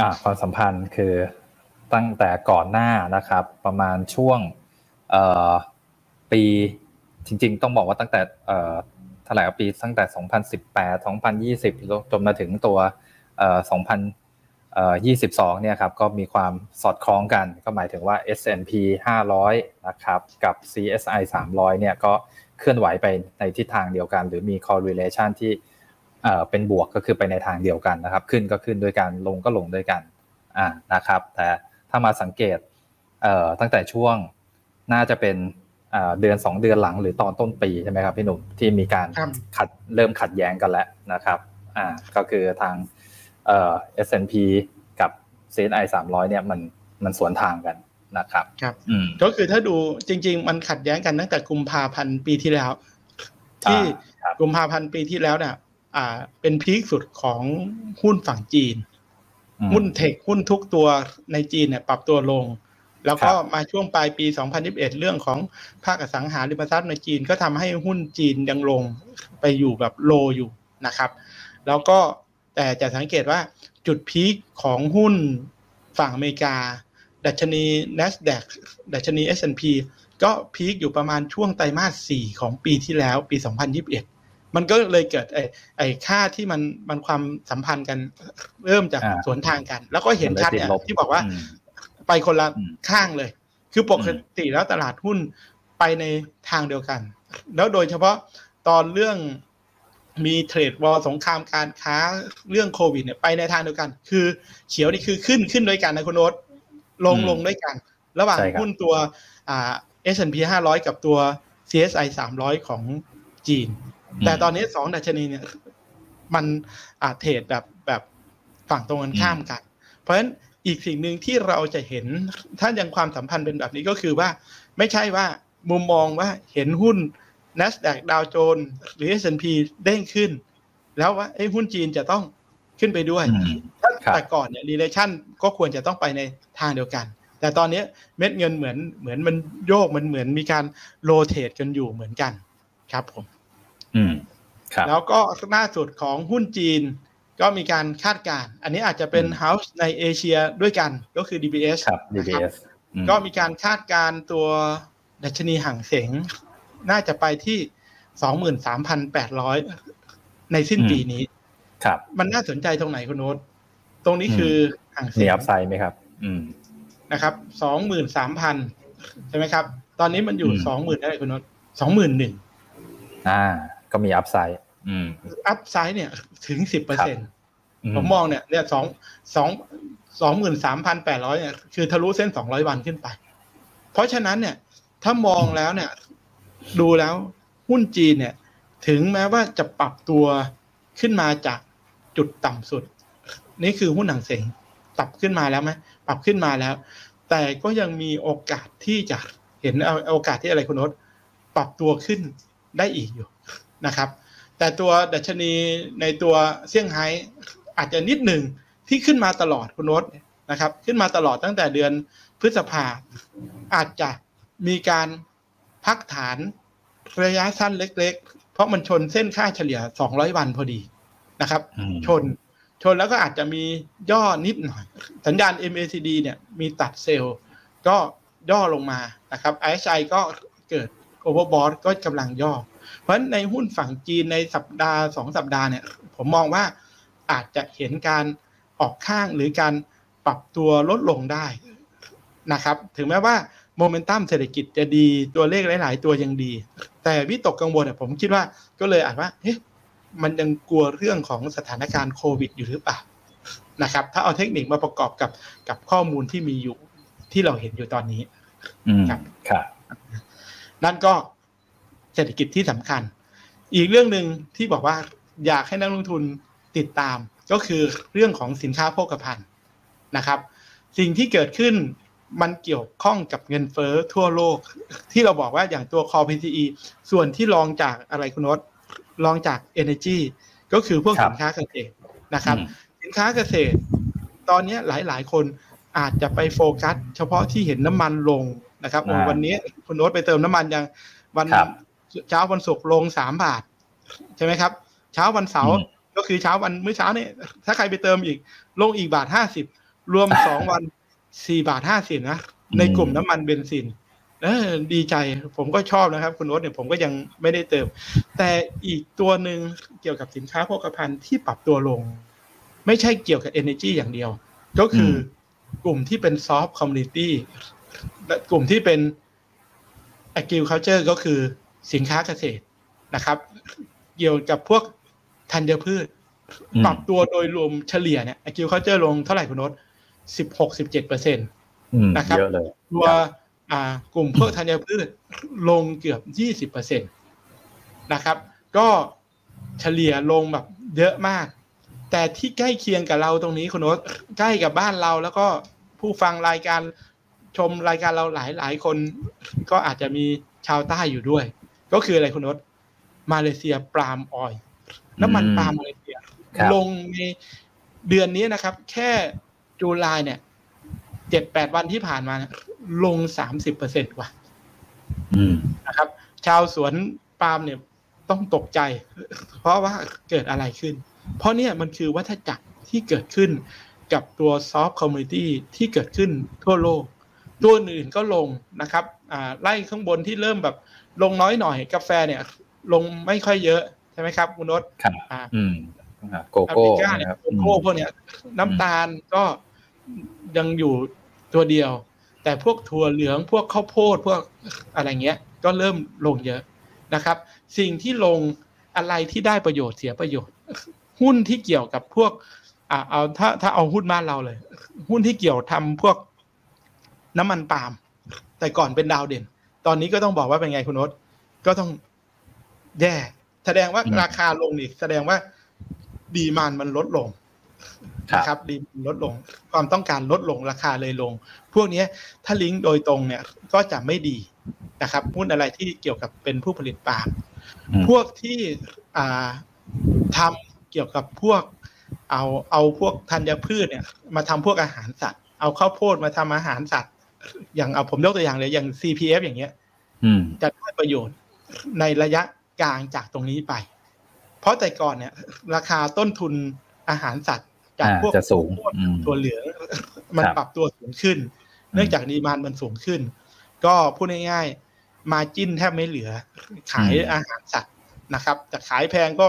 อ่าความสัมพันธ์คือตั้งแต่ก่อนหน้านะครับ ประมาณช่วงเอ่อปี จริง ๆ ต้องบอกว่าตั้งแต่เอ่อเท่าไหร่ปีตั้งแต่ 2018 2020จนมาถึงตัวเอ่อ22เนี่ยครับก็มีความสอดคล้องกัน ก็หมายถึงว่า S&P 500 นะครับ กับ CSI 300 เนี่ยก็เคลื่อนไหวไปในทิศทางเดียวกัน หรือมี correlation ที่เป็นบวกก็คือไปในทางเดียวกันนะครับ ขึ้นก็ขึ้นด้วยกันลงก็ลงด้วยกันอ่านะครับ แต่ถ้ามาสังเกตตั้งแต่ช่วงน่าจะเป็น เดือน 2 เดือนหลังหรือตอนต้นปีใช่ไหมครับพี่หนุ่มที่มีการขัดเริ่มขัดแย้งกันแล้วนะครับอ่าก็คือทางเอ่อ S&P กับ CSI 300เนี่ยมันมันสวนทางกันนะครับครับก็คือถ้าดูจริง ๆ มันขัดแย้งกันตั้งแต่กุมภาพันธ์ปีที่แล้ว ที่กุมภาพันธ์ปีที่แล้วเนี่ยอ่า เป็นพีคสุดของหุ้นฝั่งจีน หุ้นเทคหุ้นทุกตัวในจีนเนี่ยปรับตัวลง แล้วก็มาช่วงปลายปี 2021 เรื่องของภาคอสังหาริมทรัพย์ในจีนก็ทำให้หุ้นจีนยังลงไปอยู่แบบโลอยู่นะครับ แล้วก็แต่จะสังเกตว่าจุดพีคของหุ้นฝั่งอเมริกา ดัชนี NASDAQ ดัชนี S&P ก็พีคอยู่ประมาณช่วงไตรมาส 4 ของปีที่แล้วปี 2021 มันก็เลยเกิดไอ้ไอ้ค่าที่มันมันความสัมพันธ์กันเริ่มจากสวนทางกัน แล้วก็เห็นชัดเนี่ยที่บอกว่า ไปคนละข้างเลย คือปกติแล้วตลาดหุ้นไปในทางเดียวกัน แล้วโดยเฉพาะตอนเรื่องมีเทรดวอลสงครามการค้าเรื่องโควิดเนี่ยไปในทางเดียวกัน คือเขียวนี่คือขึ้นขึ้นด้วยกันนะคุณโอ๊ตลงลงด้วยกัน ระหว่างหุ้นตัวอ่า S&P 500กับตัว CSI 300ของจีน แต่ตอนนี้สองดัชนีเนี่ยมันอาเทรดแบบแบบฝั่งตรงกันข้ามกัน เพราะฉะนั้น อีกสิ่งหนึ่งที่เราจะเห็นถ้ายังความสัมพันธ์เป็นแบบนี้ก็คือว่า ไม่ใช่ว่ามุมมองว่าเห็นหุ้น NASDAQ ดาวโจนส์หรือ S&P เด้งขึ้น แล้วว่าไอ้หุ้นจีนจะต้องขึ้นไปด้วยถ้าแต่ก่อนเนี่ย relation ก็ควรจะต้องไปในทางเดียวกัน แต่ตอนนี้เม็ดเงินเหมือนเหมือนมันโยกมันเหมือนมีการโรเตทกันอยู่เหมือนกันครับผม อืมครับแล้วก็หน้าสุดของหุ้นจีน ก็มีการคาดการณ์อันนี้อาจจะเป็น House ในเอเชียด้วยกันก็คือ DBS ครับ DBS ก็มีการคาดการณ์ตัวดัชนีห่างเสงน่าจะไปที่สองหมื่นสามพันแปดร้อยในสิ้นปีนี้ ครับ มันน่าสนใจตรงไหนคุณโน้ตตรงนี้คือห่างเสียงมีอัพไซด์ไหมครับ อืมนะครับสองหมื่นสามพันใช่ไหมครับ ตอนนี้มันอยู่อืมสองหมื่นอะไรคุณนศสองหมื่นหนึ่งอ่า ก็มีอัพไซด์ อืมอัพไซด์เนี่ยถึงสิบเปอร์เซ็นต์อืผมมองเนี่ยเนี่ยสองสองสองหมื่นสามพันแปดร้อยเนี่ยคือทะลุเส้นสองร้อยวันขึ้นไป เพราะฉะนั้นเนี่ย ถ้ามองแล้วเนี่ย ดูแล้วหุ้นจีนเนี่ย ถึงแม้ว่าจะปรับตัวขึ้นมาจากจุดต่ำสุด นี่คือหุ้นหนังเสงปรับขึ้นมาแล้วไหมปรับขึ้นมาแล้ว แต่ก็ยังมีโอกาสที่จะเห็นเอาโอกาสที่อะไรคุณโนตปรับตัวขึ้นได้อีกอยู่นะครับ แต่ตัวดัชนีในตัวเซี่ยงไฮ้อาจจะนิดหนึ่งที่ขึ้นมาตลอดคุณโนตนะครับ ขึ้นมาตลอดตั้งแต่เดือนพฤษภาอาจจะมีการพักฐานระยะสั้นเล็ก ๆ เพราะมันชนเส้นค่าเฉลี่ย 200 วันพอดีนะครับอืมชนชนแล้วก็อาจจะมีย่อนิดหน่อย สัญญาณ MACD เนี่ยมีตัดเซลล์ก็ย่อลงมานะครับ RSI ก็เกิด overbought ก็กำลังย่อ เพราะฉะนั้นในหุ้นฝั่งจีนในสัปดาห์สองสัปดาห์เนี่ยผมมองว่าอาจจะเห็นการออกข้างหรือการปรับตัวลดลงได้นะครับ ถึงแม้ว่าโมเมนตัมเศรษฐกิจจะดีตัวเลขหลาย ๆ ตัวยังดี แต่วิตกกังวลเนี่ยผมคิดว่าก็เลยอาจว่าเฮ้ยมันยังกลัวเรื่องของสถานการณ์โควิดอยู่หรือเปล่านะครับ ถ้าเอาเทคนิคมาประกอบกับกับข้อมูลที่มีอยู่ที่เราเห็นอยู่ตอนนี้อืมครับครับนั่นก็ เศรษฐกิจที่สำคัญ อีกเรื่องหนึ่งที่บอกว่าอยากให้นักลงทุนติดตามก็คือเรื่องของสินค้าโภคภัณฑ์นะครับ สิ่งที่เกิดขึ้นมันเกี่ยวข้องกับเงินเฟ้อทั่วโลก ที่เราบอกว่าอย่างตัว Core PCE ส่วนที่รองจากอะไรคุณนศรองจาก Energy ก็คือพวกครับสินค้าเกษตรนะครับอืมสินค้าเกษตร ตอนนี้หลาย ๆ คนอาจจะไปโฟกัส เฉพาะที่เห็นน้ำมันลงนะครับโอ้อ่าวันนี้คุณโน้ตไปเติมน้ำมันยังวันครับ เช้าวันศุกร์ลงสามบาท ใช่ไหมครับ เช้าวันเสาร์อืมก็คือเช้าวันมื้อเช้าเนี่ยถ้าใครไปเติมอีก ลงอีกบาทห้าสิบรวมสองวันสี่บาทห้าสิบนะในกลุ่มน้ำมันเบนซินเออดีใจผมก็ชอบนะครับ คุณโน้ตเนี่ยผมก็ยังไม่ได้เติม แต่อีกตัวหนึ่งเกี่ยวกับสินค้าโภคภัณฑ์ที่ปรับตัวลง ไม่ใช่เกี่ยวกับ Energy อย่างเดียว ก็คืออมกลุ่มที่เป็น soft commodity และกลุ่มที่เป็น agriculture ก็คือ สินค้าเกษตรนะครับ เกี่ยวกับพวกธัญพืชอืมปรับตัวโดยรวมเฉลี่ยเนี่ย agriculture ลงเท่าไหร่คุณโน้ตสิบหกสิบเจ็ดเปอร์เซ็นต์อืมนะครับเยอะเลยตัวอ่ากลุ่มพวกธัญพืชลงเกือบยี่สิบเปอร์เซ็นต์นะครับ ก็เฉลี่ยลงแบบเยอะมาก แต่ที่ใกล้เคียงกับเราตรงนี้คุณโน้ตใกล้กับบ้านเราแล้วก็ผู้ฟังรายการชมรายการเราหลายหลายคน ก็อาจจะมีชาวใต้อยู่ด้วย ก็คืออะไรคุณโน้ตมาเลเซียปาล์มออยล์น้ำมันปาล์มมาเลเซียครับลงในเดือนนี้นะครับ แค่จุลายเนี่ยเจ็ดแปดวันที่ผ่านมาเนี่ยลงสามสิบเปอร์เซ็นต์กว่าอืมนะครับ ชาวสวนปาล์มเนี่ยต้องตกใจ เพราะว่าเกิดอะไรขึ้น เพราะเนี่ยมันคือวัฏจักรที่เกิดขึ้นกับตัว soft commodity ที่เกิดขึ้นทั่วโลก ตัวอื่นก็ลงนะครับอ่าไล่ข้างบนที่เริ่มแบบ ลงน้อยหน่อยกาแฟเนี่ย ลงไม่ค่อยเยอะใช่ไหมครับคุณโน้ตครับอ่าอืมอ่าโกอาโก้เมริกาเนี่ยนะครับโกโก้พวกเนี้ยน้ำตาลก็ยังอยู่ตัวเดียว แต่พวกถั่วเหลืองพวกข้าวโพดพวกอะไรเงี้ย ก็เริ่มลงเยอะนะครับ สิ่งที่ลงอะไรที่ได้ประโยชน์เสียประโยชน์ หุ้นที่เกี่ยวกับพวกอ่าเอาถ้าถ้าเอาหุ้นบ้านเราเลย หุ้นที่เกี่ยวทำพวกน้ำมันปาล์มแต่ก่อนเป็นดาวเด่น ตอนนี้ก็ต้องบอกว่าเป็นไงคุณโนตก็ต้องแย่ แสดงว่าอืมราคาลงนี่แสดงว่าดีมานมันลดลงครับนะครับดีมานลดลง ความต้องการลดลงราคาเลยลง พวกเนี้ยถ้าลิงก์โดยตรงเนี่ยก็จะไม่ดีนะครับหุ้นอะไรที่เกี่ยวกับเป็นผู้ผลิตปาล์มอืมพวกที่อ่าทำเกี่ยวกับพวก เอาเอาพวกธัญพืชเนี่ย มาทำพวกอาหารสัตว์ เอาข้าวโพดมาทำอาหารสัตว์ อย่างเอาผมยกตัวอย่างเลยอย่าง CPF อย่างเงี้ยอืมจะได้ประโยชน์ในระยะกลางจากตรงนี้ไป เพราะแต่ก่อนเนี่ย ราคาต้นทุนอาหารสัตว์จากอ่าพวกจะสูงข้าวโพดอืมตัวเหลือง มันครับปรับตัวสูงขึ้น เนื่องจากดีมานมันสูงขึ้น ก็พูดง่ายๆ มาจิ้นแทบไม่เหลือ ขายอาหารสัตว์นะครับแต่ขายแพงก็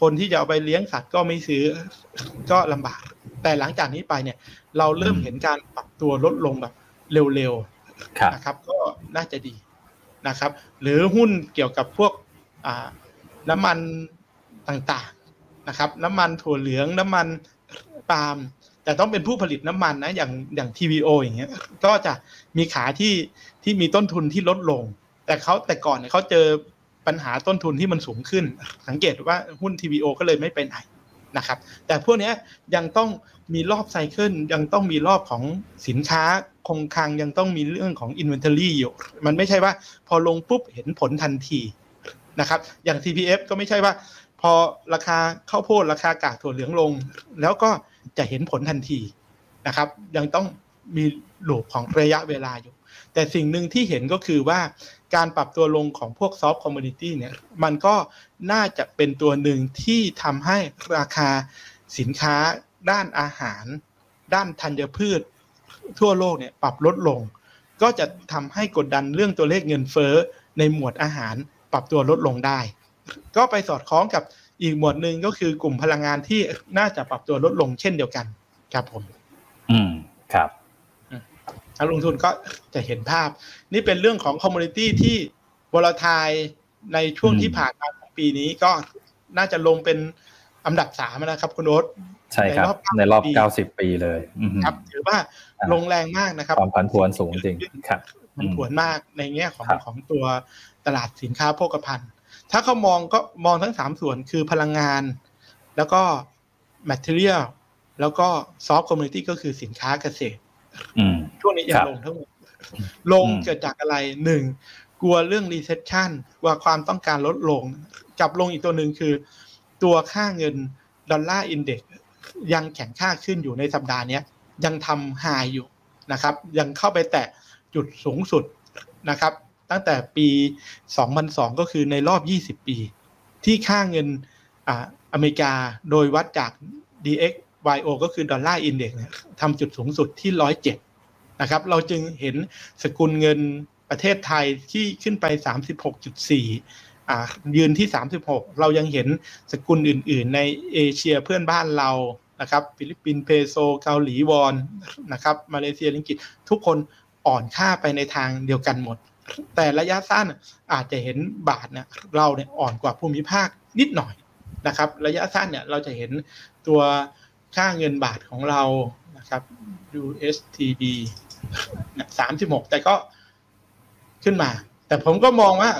คนที่จะเอาไปเลี้ยงสัตว์ก็ไม่ซื้อก็ลำบาก แต่หลังจากนี้ไปเนี่ย เราเริ่มเห็นการปรับตัวลดลงแบบ เร็วครับๆนะครับ ก็น่าจะดีนะครับ หรือหุ้นเกี่ยวกับพวกน้ำมันต่างๆนะครับ น้ำมันถั่วเหลืองน้ำมันปาล์มแต่ต้องเป็นผู้ผลิตน้ำมันนะอย่างอย่าง TVO อย่างเงี้ยก็จะมีขาที่ที่มีต้นทุนที่ลดลง แต่เขาแต่ก่อนเนี่ยเขาเจอปัญหาต้นทุนที่มันสูงขึ้น สังเกตว่าหุ้น TVO ก็เลยไม่ไปไหนนะครับ แต่พวกนี้ยังต้องมีรอบไซเคิลยังต้องมีรอบของสินค้า คงคลังยังต้องมีเรื่องของ Inventory อยู่ มันไม่ใช่ว่าพอลงปุ๊บเห็นผลทันทีนะครับ อย่าง CPF ก็ไม่ใช่ว่า พอราคาข้าวโพดราคากากถั่วเหลืองลง แล้วก็จะเห็นผลทันทีนะครับ ยังต้องมี loop ของระยะเวลาอยู่ แต่สิ่งหนึ่งที่เห็นก็คือว่าการปรับตัวลงของพวก soft commodity เนี่ย มันก็น่าจะเป็นตัวหนึ่งที่ทำให้ราคาสินค้าด้านอาหาร ด้านธัญพืช ทั่วโลกเนี่ยปรับลดลง ก็จะทำให้กดดันเรื่องตัวเลขเงินเฟ้อในหมวดอาหารปรับตัวลดลงได้ ก็ไปสอดคล้องกับอีกหมวดหนึ่งก็คือกลุ่มพลังงานที่น่าจะปรับตัวลดลงเช่นเดียวกันครับผม อืมครับนักลงทุนก็จะเห็นภาพ นี่เป็นเรื่องของคอมมูนิตี้ที่บลทายในช่วงที่ผ่านมาของปีนี้ก็น่าจะลงเป็นอันดับสามนะครับคุณโน้ต ใช่ครับ ในรอบเก้าสิบปีเลยครับถือว่าลงแรงมากนะครับความผันผวนสูงจริงครับผันผวนมากในแง่ของของตัวตลาดสินค้าโภคภัณฑ์ ถ้าเขามองก็มองทั้งสามส่วนคือพลังงาน แล้วก็ material แล้วก็ soft commodity ก็คือสินค้าเกษตรช่วงนี้ยังลงทั้งหมดลงเกิดจากอะไรหนึ่งกลัวเรื่อง recession กลัวความต้องการลดลง จับลงอีกตัวหนึ่งคือ ตัวค่าเงิน dollar index ยังแข็งค่าขึ้นอยู่ในสัปดาห์นี้ยังทำ high อยู่นะครับ ยังเข้าไปแตะจุดสูงสุดนะครับ ตั้งแต่ปี 2002 ก็คือในรอบ 20 ปี ที่ค่าเงินอเมริกาโดยวัดจาก DXY ก็คือ dollar indexทำจุดสูงสุดที่ 107 นะครับ เราจึงเห็นสกุลเงินประเทศไทยที่ขึ้นไป 36.4อ่ ยืนที่ 36 เรายังเห็นสกุลอื่น ๆ ในเอเชียเพื่อนบ้านเรานะครับ ฟิลิปปินส์เปโซเกาหลีวอนนะครับ มาเลเซียริงกิตทุกคนอ่อนค่าไปในทางเดียวกันหมด แต่ระยะสั้นอาจจะเห็นบาทเนี่ยเราเนี่ยอ่อนกว่าภูมิภาคนิดหน่อยนะครับ ระยะสั้นเนี่ยเราจะเห็นตัวค่าเงินบาทของเรานะครับ USTB สามสิบหกแต่ก็ขึ้นมา แต่ผมก็มองว่า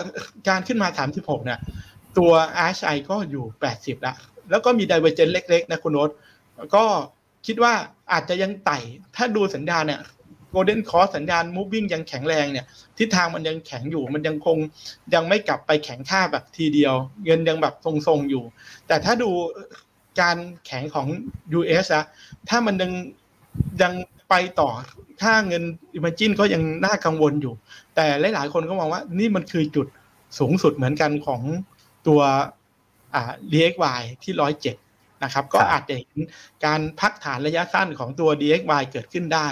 การขึ้นมาสามสิบหกเนี่ย ตัว RSI ก็อยู่แปดสิบละ แล้วก็มีไดเวอร์เจนเล็ก ๆ นะคุณโน้ตก็คิดว่าอาจจะยังไต่ ถ้าดูสัญญาณเนี่ยโกลเด้นคอร์สัญญาณ moving ยังแข็งแรงเนี่ย ทิศทางมันยังแข็งอยู่ มันยังคงยังไม่กลับไปแข็งค่าแบบทีเดียว เงินยังแบบทรงๆอยู่ แต่ถ้าดูการแข็งของ US อะถ้ามันยังยังไปต่อค่าเงิน emerging ก็ยังน่ากังวลอยู่ แต่หลายๆคนก็มองว่านี่มันคือจุดสูงสุดเหมือนกันของตัวอ่า DXY ที่ร้อยเจ็ดนะครับ ก็อาจจะเห็นการพักฐานระยะสั้นของตัว DXY เกิดขึ้นได้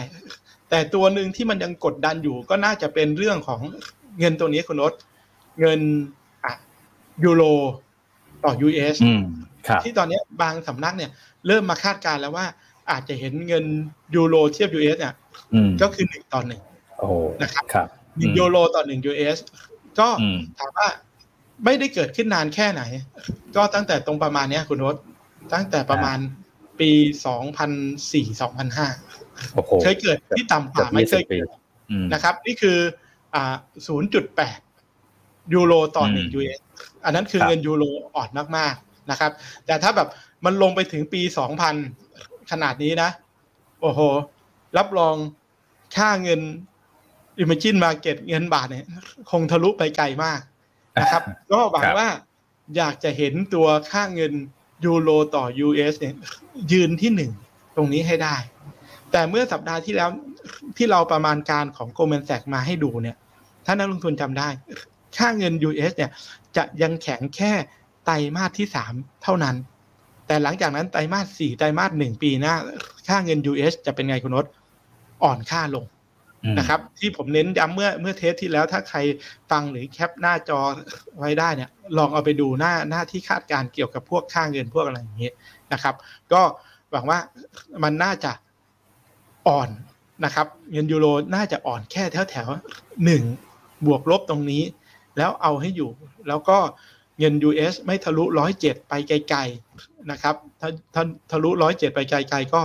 แต่ตัวหนึ่งที่มันยังกดดันอยู่ก็น่าจะเป็นเรื่องของเงินตัวนี้คุณนศเงินอะยูโรต่อ US ที่ตอนนี้บางสำนักเนี่ย เริ่มมาคาดการแล้วว่า อาจจะเห็นเงินยูโรเทียบ US เนี่ยก็คือหนึ่งต่อหนึ่งนะครับ หนึ่งยูโรต่อหนึ่ง US ก็ถามว่าไม่ได้เกิดขึ้นนานแค่ไหน ก็ตั้งแต่ตรงประมาณนี้คุณรถตั้งแต่ประมาณปีสองพันสี่สองพันห้าเคยเกิดที่ต่ำกว่าไม่เคยเกิดนะครับ นี่คืออ่าศูนย์จุดแปดยูโรต่อหนึ่ง US อันนั้นคือเงินยูโรอ่อนมากนะครับ แต่ถ้าแบบมันลงไปถึงปีสองพันขนาดนี้นะ โอ้โห รับรองค่าเงิน Imagine Market เงินบาทเนี่ยคงทะลุไปไกลมากนะครับ ก็หวังว่าอยากจะเห็นตัวค่าเงินยูโรต่อ US เนี่ยยืนที่หนึ่งตรงนี้ให้ได้ แต่เมื่อสัปดาห์ที่แล้วที่เราประมาณการของ Goldman Sachs มาให้ดูเนี่ยถ้านักลงทุนจำได้ ค่าเงิน US เนี่ยจะยังแข็งแค่ไตรมาสที่สามเท่านั้น แต่หลังจากนั้นไตรมาสสี่ไตรมาสหนึ่งปีหน้า ค่าเงิน US จะเป็นไงคุณนศอ่อนค่าลง นะครับ ที่ผมเน้นย้ำเมื่อเมื่อเทสที่แล้วถ้าใครฟังหรือแคปหน้าจอไว้ได้เนี่ย ลองเอาไปดูหน้าหน้าที่คาดการเกี่ยวกับพวกค่างเงินพวกอะไรอย่างเงี้ยนะครับ ก็หวังว่ามันน่าจะอ่อนนะครับ เงินยูโรน่าจะอ่อนแค่แถวแถวหนึ่งบวกลบตรงนี้ แล้วเอาให้อยู่ แล้วก็เงิน US ไม่ทะลุร้อยเจ็ดไปไกลๆนะครับถ้าถ้าทะลุร้อยเจ็ดไปไกลๆก็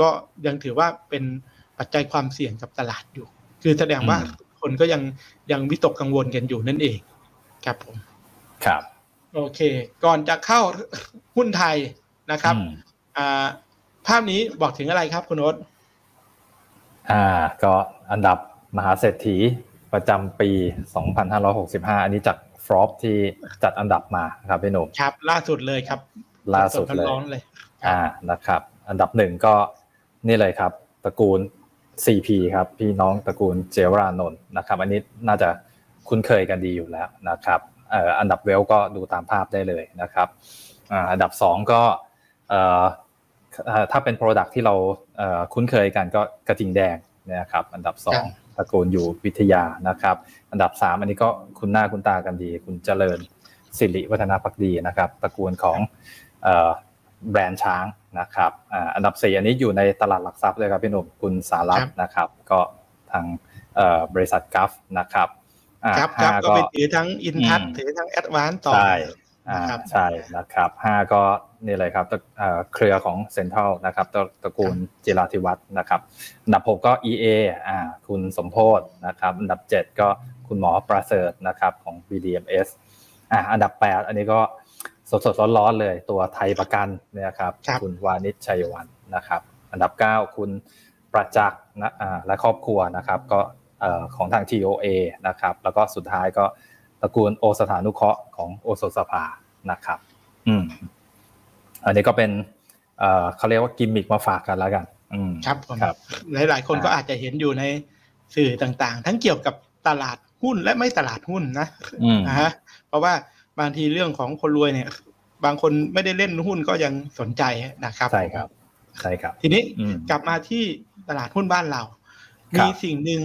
ก็ยังถือว่าเป็น ปัจจัยความเสี่ยงกับตลาดอยู่ คือแสดงว่าคนก็ยังยังวิตกกังวลกันอยู่นั่นเอง ครับผม ครับ โอเค ก่อนจะเข้าหุ้นไทยนะครับอืมอ่าภาพนี้บอกถึงอะไรครับคุณโอ๊ตอ่า ก็อันดับมหาเศรษฐีประจำปี 2565 อันนี้จากฟรอปที่จัดอันดับมาครับพี่หนุ่มครับ ล่าสุดเลยครับ ล่าสุดเลยร้อนๆเลยอ่านะครับ อันดับหนึ่งก็นี่เลยครับ ตระกูล CP ครับพี่น้องตระกูลเจวรานนท์นะครับอันนี้น่าจะคุ้นเคยกันดีอยู่แล้วนะครับเอ่ออันดับเวลก็ดูตามภาพได้เลยนะครับอ่าอันดับสองก็เอ่อเอ่อถ้าเป็น Product ที่เราเอ่อคุ้นเคยกันก็กระทิงแดงนะครับอันดับสองตระกูลอยู่วิทยานะครับอันดับสามอันนี้ก็คุณหน้าคุณตากันดี คุณเจริญสิริวัฒนาพักดีนะครับตระกูลของเอ่อแบรนด์ช้าง นะครับอ่าอันดับสี่อันนี้อยู่ในตลาดหลักทรัพย์เลยครับพี่หนุ่มคุณสารัตน์นะครับ ก็ทางเอ่อบริษัทกัฟนะครับอ่าครับครับห้าก็ไปถือทั้งอินทัศอืมถือทั้งแอดวานต่อใช่อ่านะครับใช่นะครับห้าก็นี่เลยครับตระเอ่อเครือของเซ็นทรัลนะครับตระตระกูลจิราธิวัฒน์นะครับอันดับหกก็ EA อ่าคุณสมโพธนะครับอันดับเจ็ดก็คุณหมอประเสริฐนะครับของ BDMs อ่าอันดับแปดอันนี้ก็ สดสดๆร้อนๆเลยตัวไทยประกันเนี่ยครับครับณวานิชชัยวันนะครับ อันดับเก้าคุณประจักษ์นะอ่าและครอบครัวนะครับ ก็เอ่อของทาง TOA นะครับ แล้วก็สุดท้ายก็ตระกูลโอสถานุเคราะห์ของโอโซสภานะครับ อืมอันนี้ก็เป็นเอ่อเขาเรียกว่ากิมมิกมาฝากกันแล้วกันอืมครับผมครับ หลาย ๆ คนก็อาจจะเห็นอยู่ในสื่อต่างๆ ทั้งเกี่ยวกับตลาดหุ้นและไม่ตลาดหุ้นนะอืมนะฮะเพราะว่า บางทีเรื่องของคนรวยเนี่ย บางคนไม่ได้เล่นหุ้นก็ยังสนใจนะครับ ใช่ครับ ใช่ครับ ทีนี้อืมกลับมาที่ตลาดหุ้นบ้านเราครับมีสิ่งหนึ่ง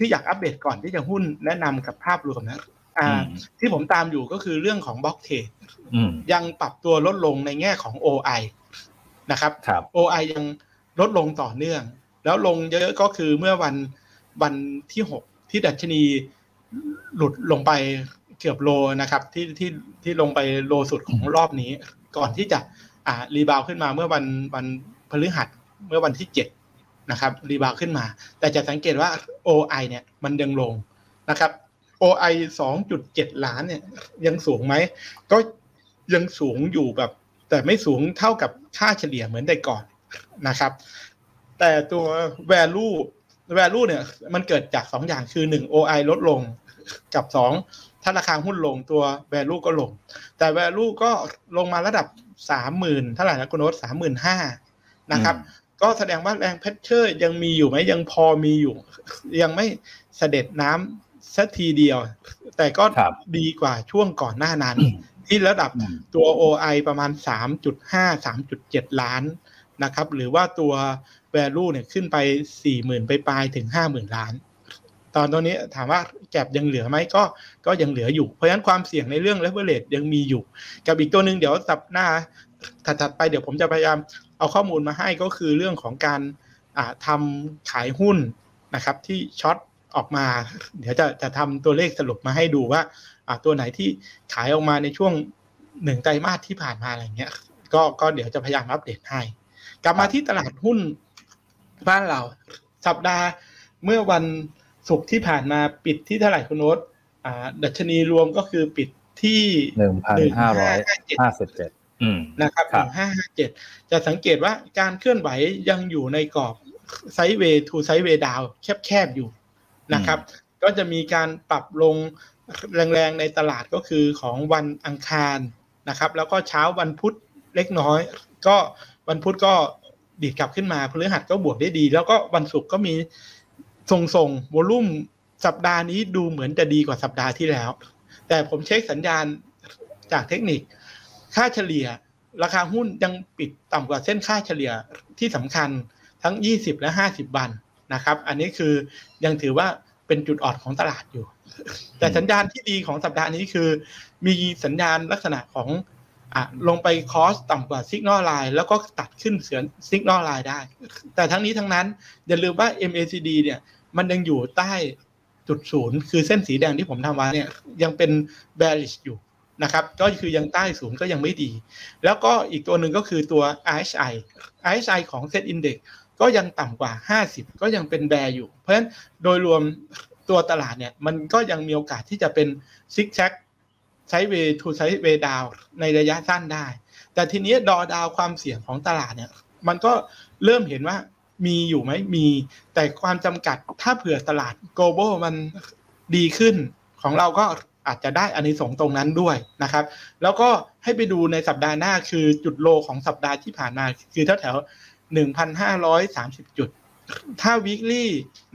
ที่อยากอัปเดตก่อนที่จะหุ้นแนะนำกับภาพรวมนะอ่าอืมที่ผมตามอยู่ก็คือเรื่องของบล็อกเทรดอืมยังปรับตัวลดลงในแง่ของ OI นะครับครับ OI ยังลดลงต่อเนื่อง แล้วลงเยอะก็คือเมื่อวันวันที่หกที่ดัชนีหลุดลงไปเกือบ low นะครับที่ที่ที่ลงไป low สุดของรอบนี้ ก่อนที่จะอ่า rebound ขึ้นมาเมื่อวันวันพฤหัสเมื่อวันที่เจ็ดนะครับ rebound ขึ้นมา แต่จะสังเกตว่า OI เนี่ยมันยังลงนะครับ OI 2.7 ล้านเนี่ยยังสูงไหม ก็ยังสูงอยู่แบบ แต่ไม่สูงเท่ากับค่าเฉลี่ยเหมือนแต่ก่อนนะครับ แต่ตัว value value เนี่ยมันเกิดจากสองอย่างคือหนึ่ง OI ลดลงกับสอง ถ้าราคาหุ้นลงตัว value ก็ลง แต่ value ก็ลงมาระดับสามหมื่นเท่าไหร่นะคุณโน้ตสามหมื่นห้านะครับก็แสดงว่าแรงเพชเชอร์ยังมีอยู่ไหมยังพอมีอยู่ ยังไม่เสด็จน้ำสักทีเดียว แต่ก็ครับดีกว่าช่วงก่อนหน้านั้น ที่ระดับอืมตัว OI ประมาณ 3.5 3.7 ล้านนะครับ หรือว่าตัว value เนี่ยขึ้นไป 40,000 ไปปลายๆถึง 50,000 ล้าน ตอนตอนนี้ถามว่า แก็บยังเหลือไหมก็ก็ยังเหลืออยู่ เพราะฉะนั้นความเสี่ยงในเรื่อง leverage ยังมีอยู่ กับอีกตัวหนึ่งเดี๋ยวสัปหน้าถัดๆไปเดี๋ยวผมจะพยายามเอาข้อมูลมาให้ก็คือเรื่องของการอ่าทำขายหุ้นนะครับที่ช็อตออกมา เดี๋ยวจะจะทำตัวเลขสรุปมาให้ดูว่าตัวไหนที่ขายออกมาในช่วงหนึ่งไตรมาสที่ผ่านมาอะไรเงี้ยก็ก็เดี๋ยวจะพยายามอัปเดตให้ กลับมาที่ตลาดหุ้นบ้านเรา สัปดาห์เมื่อวัน ศุกร์ที่ผ่านมาปิดที่เท่าไหร่คุณโน้ตอ่าดัชนีรวมก็คือปิดที่หนึ่งพันห้าร้อยห้าสิบเจ็ดอืมนะครับคหรับนึ่งห้าห้าเจ็ดจะสังเกตว่าการเคลื่อนไหวยังอยู่ในกรอบไซด์เวย์ทูไซด์เวย์ดาวแคบๆอยู่นะครับ ก็จะมีการปรับลงแรงๆในตลาดก็คือของวันอังคารนะครับ แล้วก็เช้าวันพุธเล็กน้อย ก็วันพุธก็ดีดกลับขึ้นมาพฤหัสก็บวกได้ดี แล้วก็วันศุกร์ก็มี ทรงๆวอลุ่มสัปดาห์นี้ดูเหมือนจะดีกว่าสัปดาห์ที่แล้ว แต่ผมเช็คสัญญาณจากเทคนิค ค่าเฉลี่ย ราคาหุ้นยังปิดต่ำกว่าเส้นค่าเฉลี่ยที่สำคัญทั้ง 20 และ 50 วันนะครับ อันนี้คือยังถือว่าเป็นจุดอ่อนของตลาดอยู่ แต่สัญญาณที่ดีของสัปดาห์นี้คือ มีสัญญาณลักษณะของ อะลงไป cross ต่ำกว่า signal line แล้วก็ตัดขึ้นเหนือ signal line ได้ แต่ทั้งนี้ทั้งนั้นอย่าลืมว่า MACD เนี่ยมันยังอยู่ใต้จุดศูนย์คือเส้นสีแดงที่ผมทำไว้เนี่ยยังเป็น bearish อยู่นะครับก็คือยังใต้ศูนย์ก็ยังไม่ดี แล้วก็อีกตัวหนึ่งก็คือตัว RSI RSI ของ Set Index ก็ยังต่ำกว่า 50 ก็ยังเป็นแบร์อยู่ เพราะฉะนั้นโดยรวมตัวตลาดเนี่ยมันก็ยังมีโอกาสที่จะเป็นซิกแซก ไซด์เวทูไซด์เวดาวในระยะสั้นได้ แต่ทีนี้ดอดาวความเสี่ยงของตลาดเนี่ย มันก็เริ่มเห็นว่ามีอยู่ไหมมี แต่ความจำกัดถ้าเผื่อตลาด global มันดีขึ้นของเราก็อาจจะได้อานิสงส์ตรงนั้นด้วยนะครับ แล้วก็ให้ไปดูในสัปดาห์หน้าคือจุดโลของสัปดาห์ที่ผ่านมา คือแถวแถวหนึ่งพันห้าร้อยสามสิบจุด ถ้า weekly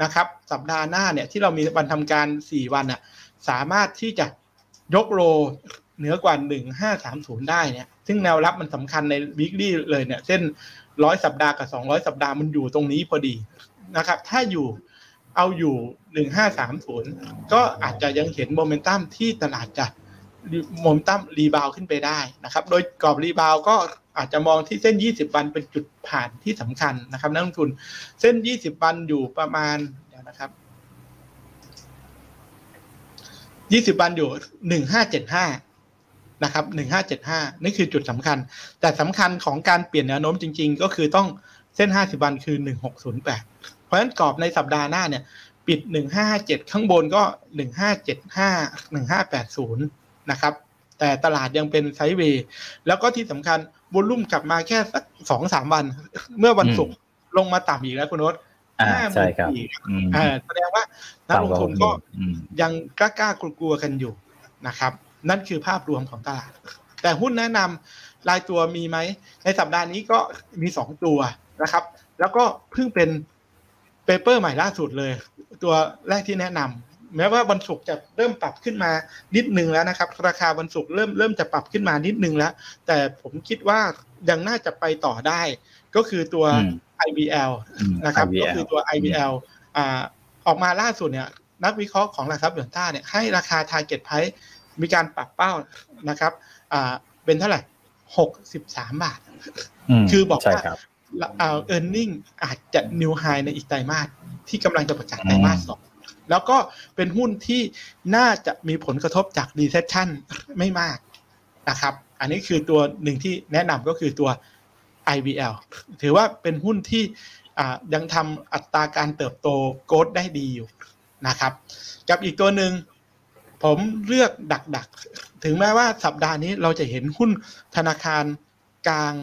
นะครับ สัปดาห์หน้าเนี่ยที่เรามีวันทำการสี่วันอะสามารถที่จะ ยกโลเหนือกว่าหนึ่งห้าสามศูนย์ได้เนี่ย ซึ่งแนวรับมันสำคัญใน weekly เลยเนี่ย เส้นร้อยสัปดาห์กับสองร้อยสัปดาห์มันอยู่ตรงนี้พอดีนะครับ ถ้าอยู่เอาอยู่หนึ่งห้าสามศูนย์ก็อาจจะยังเห็นโมเมนตัมที่ตลาดจะ momentum rebound ขึ้นไปได้นะครับ โดยกรอบ rebound ก็อาจจะมองที่เส้น 20 วันเป็นจุดผ่านที่สำคัญนะครับนักลงทุน เส้น 20 วันอยู่ประมาณเดี๋ยวนะครับ 20วันอยู่1575นะครับ1575นี่คือจุดสำคัญ แต่สำคัญของการเปลี่ยนแนวโน้มจริง ๆ ก็คือต้องเส้น50วันคือ1608เพราะฉะนั้นกรอบในสัปดาห์หน้าเนี่ย ปิด1557ข้างบนก็1575 1580นะครับ แต่ตลาดยังเป็นไซด์เวย์แล้วก็ที่สำคัญวอลุ่มกลับมาแค่สักสองสามวัน เมื่อวันศุกร์ลงมาต่ำอีกแล้วคุณโนต อ่าใช่ครับอืมอ่าแสดงว่านักลงทุนก็อืมยังกล้าๆกลัวๆกันอยู่นะครับ นั่นคือภาพรวมของตลาด แต่หุ้นแนะนำรายตัวมีไหม ในสัปดาห์นี้ก็มีสองตัวนะครับ แล้วก็เพิ่งเป็นเปเปอร์ใหม่ล่าสุดเลย ตัวแรกที่แนะนำแม้ว่าวันศุกร์จะเริ่มปรับขึ้นมานิดนึงแล้วนะครับ ราคาวันศุกร์เริ่มเริ่มจะปรับขึ้นมานิดนึงแล้ว แต่ผมคิดว่ายังน่าจะไปต่อได้ ก็คือตัว อืม IBL อืมนะครับ IVL ก็คือตัว IBL อ่าออกมาล่าสุดเนี่ยนักวิเคราะห์ของหลักทรัพย์เดือนต้าเนี่ยให้ราคา target price มีการปรับเป้านะครับอ่าเป็นเท่าไหร่หกสิบสามบาทมคือบอกใช่ว่าครับเอ่อ earning อาจจะ new high ในอีกไตรมาสที่กำลังจะประกาศไตรมาสสองแล้วก็เป็นหุ้นที่น่าจะมีผลกระทบจาก recession ไม่มากนะครับ อันนี้คือตัวหนึ่งที่แนะนำก็คือตัว IVL ถือว่าเป็นหุ้นที่ยังทำอัตราการเติบโตโกดได้ดีอยู่นะครับ กับอีกตัวหนึ่งผมเลือกดักดัก ถึงแม้ว่าสัปดาห์นี้เราจะเห็นหุ้นธนาคารกลาง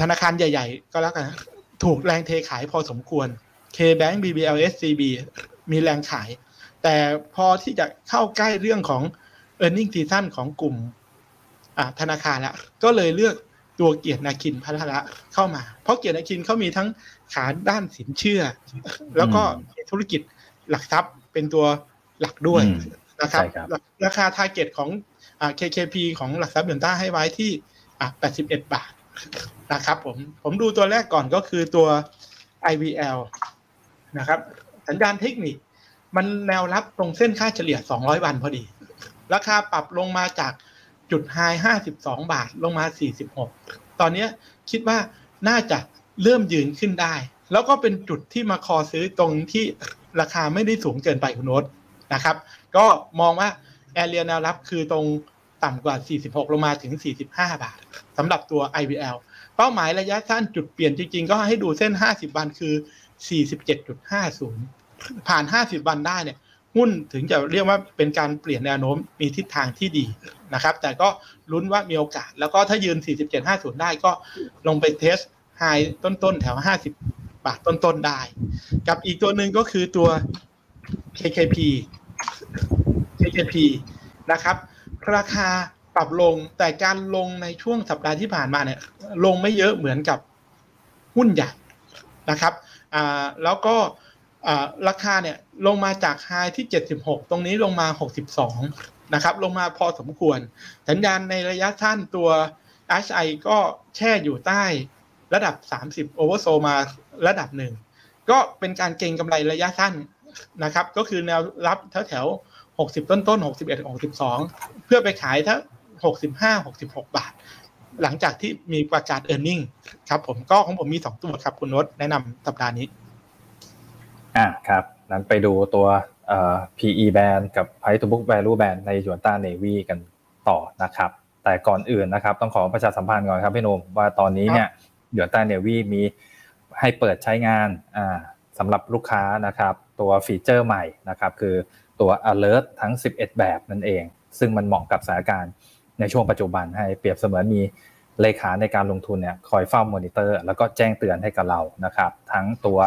ธนาคารใหญ่ ๆ ก็แล้วกันถูกแรงเทขายพอสมควร K-Bank BBL SCB มีแรงขาย แต่พอที่จะเข้าใกล้เรื่องของ e a r n i n g season ของกลุ่มธนาคารแล้วก็เลยเลือก ตัวเกียรตินาคินพัทระเข้ามา เพราะเกียรตินาคินเขามีทั้งขาด้านสินเชื่อ แล้วก็มีธุรกิจหลักทรัพย์เป็นตัวหลักด้วยอืมนะครับใช่ครับราคา t a r g e t ของอ่า KKP ของหลักทรัพย์เดือนต้าให้ไว้ที่อ่า81 บาทนะครับผมผมดูตัวแรกก่อนก็คือตัว IVL นะครับ สัญญาณเทคนิค มันแนวรับตรงเส้นค่าเฉลี่ย 200 วันพอดี ราคาปรับลงมาจาก จุดไฮ52 บาทลงมา 46 ตอนนี้คิดว่าน่าจะเริ่มยืนขึ้นได้ แล้วก็เป็นจุดที่มาคอซื้อตรงที่ราคาไม่ได้สูงเกินไปคุณโน้ตนะครับ ก็มองว่าแอเรียแนวรับคือตรงต่ำกว่า 46 ลงมาถึง 45 บาทสำหรับตัว IVL เป้าหมายระยะสั้นจุดเปลี่ยนจริงๆ ก็ให้ดูเส้น 50 วันคือ 47.50 ผ่าน 50 วันได้เนี่ย หุ้นถึงจะเรียกว่าเป็นการเปลี่ยนแนวโน้มมีทิศทางที่ดีนะครับ แต่ก็ลุ้นว่ามีโอกาส แล้วก็ถ้ายืน 47.50 ได้ก็ลงไปเทสไฮต้นๆ แถว 50 บาทต้นๆ ได้ กับอีกตัวหนึ่งก็คือตัว KKP KKP นะครับ ราคาปรับลงแต่การลงในช่วงสัปดาห์ที่ผ่านมาเนี่ย ลงไม่เยอะเหมือนกับหุ้นใหญ่นะครับอ่าแล้วก็ ราคาเนี่ยลงมาจากไฮที่ 76 ตรงนี้ลงมา 62 นะครับ ลงมาพอสมควร สัญญาณในระยะสั้นตัว HI ก็แช่อยู่ใต้ระดับ 30โอเวอร์โซมาระดับหนึ่ง ก็เป็นการเก็งกำไรระยะสั้นนะครับ ก็คือแนวรับแถวแถว60 ต้นต้น61 62 เพื่อไปขายถ้า65 66 บาท หลังจากที่มีประกาศ e a r n i n g ครับผมก็ของผมมี 2 ตัวครับ คุณนศแนะนำสัปดาห์นี้ อ่าครับนั้นไปดูตัว PE band กับ price to book value band ในหยวนต้าเนวีกันต่อนะครับ แต่ก่อนอื่นนะครับ ต้องขอประชาสัมพันธ์ก่อนครับพี่นุ่มว่าตอนนี้เนี่ยหยวนต้าเนวีมีให้เปิดใช้งานอ่าสำหรับลูกค้านะครับ ตัวฟีเจอร์ใหม่นะครับ คือตัว alert ทั้ง 11 แบบนั่นเอง ซึ่งมันเหมาะกับสถานการณ์ในช่วงปัจจุบันให้เปรียบเสมือนมีเลขาในการลงทุนเนี่ยคอยเฝ้ามอนิเตอร์ แล้วก็แจ้งเตือนให้กับเรานะครับ ทั้งตัว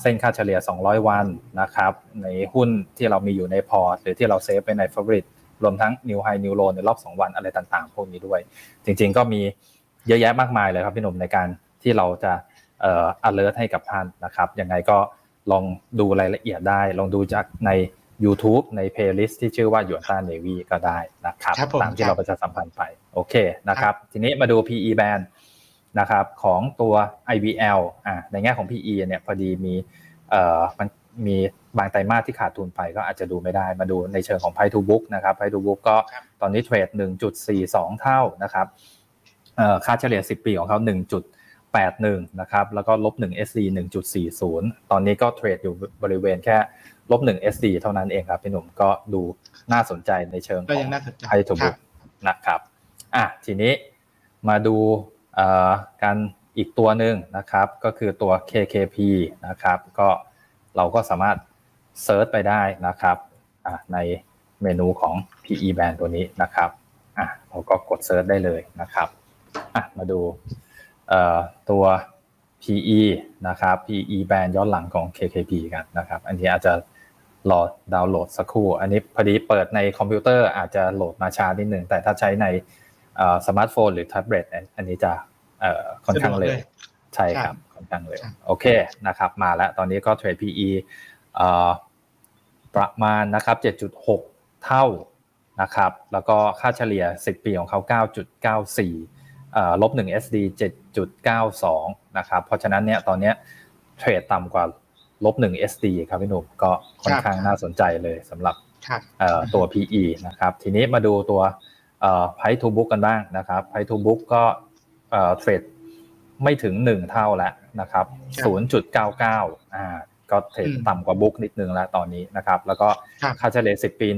เส้นค่าเฉลี่ย 200 วันนะครับในหุ้นที่เรามีอยู่ในพอร์ตหรือที่เรา save ไปใน Favorite รวมทั้ง New High New Low ในรอบ 2 วันอะไรต่างๆ พวกนี้ด้วย จริงๆก็มีเยอะแยะมากมายเลยครับพี่หนุ่มในการที่เราจะเอ่อ alert ให้กับท่านนะครับยังไงก็ลองดูรายละเอียดได้ ลองดูจากใน YouTube ใน playlist ที่ชื่อว่าหยวนต้าเนวีก็ได้นะครับ ตามที่เราประชาสัมพันธ์ไป โอเคนะครับ ทีนี้มาดู PE band นะครับของตัว IVL อ่าในแง่ของ PE เนี่ยพอดีมีเอ่อมันมีบางไตรมาสที่ขาดทุนไปก็อาจจะดูไม่ได้มาดูในเชิงของ Price to Book นะครับ Price to Book ก็ตอนนี้เทรด 1.42 เท่านะครับเอ่อค่าเฉลี่ย 10 ปีของเขา 1.81 นะครับ แล้วก็ลบ1 SD 1.40 ตอนนี้ก็เทรดอยู่บริเวณแค่ลบ1 SD เท่านั้นเองครับพี่หนุ่มก็ดูน่าสนใจในเชิงของ Price to Book นะครับอะทีนี้มาดู การอีกตัวหนึ่งนะครับ ก็คือตัว KKP นะครับ ก็เราก็สามารถเซิร์ชไปได้นะครับในเมนูของ PE band ตัวนี้นะครับอะเราก็กด search ได้เลยนะครับอะมาดูตัว PE นะครับ PE band ย้อนหลังของ KKP กันนะครับ อันนี้อาจจะรอดาวน์โหลดสักครู่ อันนี้พอดีเปิดในคอมพิวเตอร์อาจจะโหลดมาช้านิดหนึ่งแต่ถ้าใช้ในสมาร์ทโฟนหรือแท็บเล็ตอันนี้จะ ค่อนข้างเร็วใช่ครับค่อนข้างเร็วโอเคนะครับ มาแล้วตอนนี้ก็เทรด PE ประมาณนะครับ 7.6 เท่านะครับ แล้วก็ค่าเฉลี่ย 10 ปีของเขา 9.94ลบ1 SD 7.92 นะครับ เพราะฉะนั้นเนี่ยตอนนี้เทรดต่ำกว่าลบ1 SD ครับพี่หนุ่มก็ค่อนข้างน่าสนใจเลยสำหรับตัว PE นะครับ ทีนี้มาดูตัวไพทูบุ๊กกันบ้างนะครับไพทูบุ๊กก็ เทรดไม่ถึง1เท่าแล้วนะครับ0.99อ่าก็เทรดต่ำกว่าบุ๊กนิดนึงแล้วตอนนี้นะครับ แล้วก็ค่าเฉลี่ย10ปี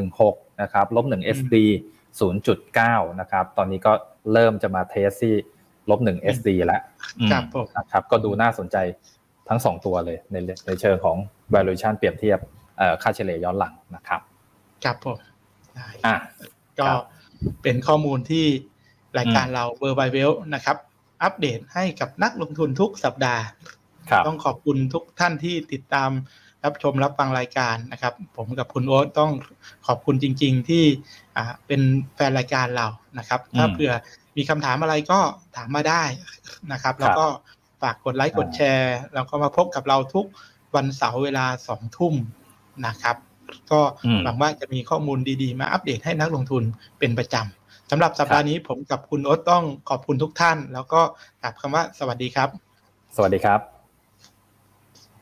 1.16นะครับลบ1 SD 0.9นะครับ ตอนนี้ก็เริ่มจะมาเทสที่ลบ1 SD แล้วนะครับ ก็ดูน่าสนใจทั้ง2ตัวเลยในในเชิงของ valuation เปรียบเทียบค่าเฉลี่ยย้อนหลังนะครับ ครับผมอะก็เป็นข้อมูลที่ รายการเราเบอร์ไบเวลนะครับ อัปเดตให้กับนักลงทุนทุกสัปดาห์ ต้องขอบคุณทุกท่านที่ติดตามรับชมรับฟังรายการนะครับ ผมกับคุณโอ๊ตต้องขอบคุณจริง ๆ ที่อ่าเป็นแฟนรายการเรานะครับ ถ้าเผื่อมีคำถามอะไรก็ถามมาได้นะครับ แล้วก็ฝากกดไลค์กดแชร์ แล้วก็มาพบกับเราทุกวันเสาร์เวลาสองทุ่มนะครับ ก็หวังว่าจะมีข้อมูลดีๆ มาอัปเดตให้นักลงทุนเป็นประจำ สำหรับสัปดาห์นี้ผมกับคุณโอ๊ตต้องขอบคุณทุกท่าน แล้วก็กลับคำว่าสวัสดีครับ สวัสดีครับ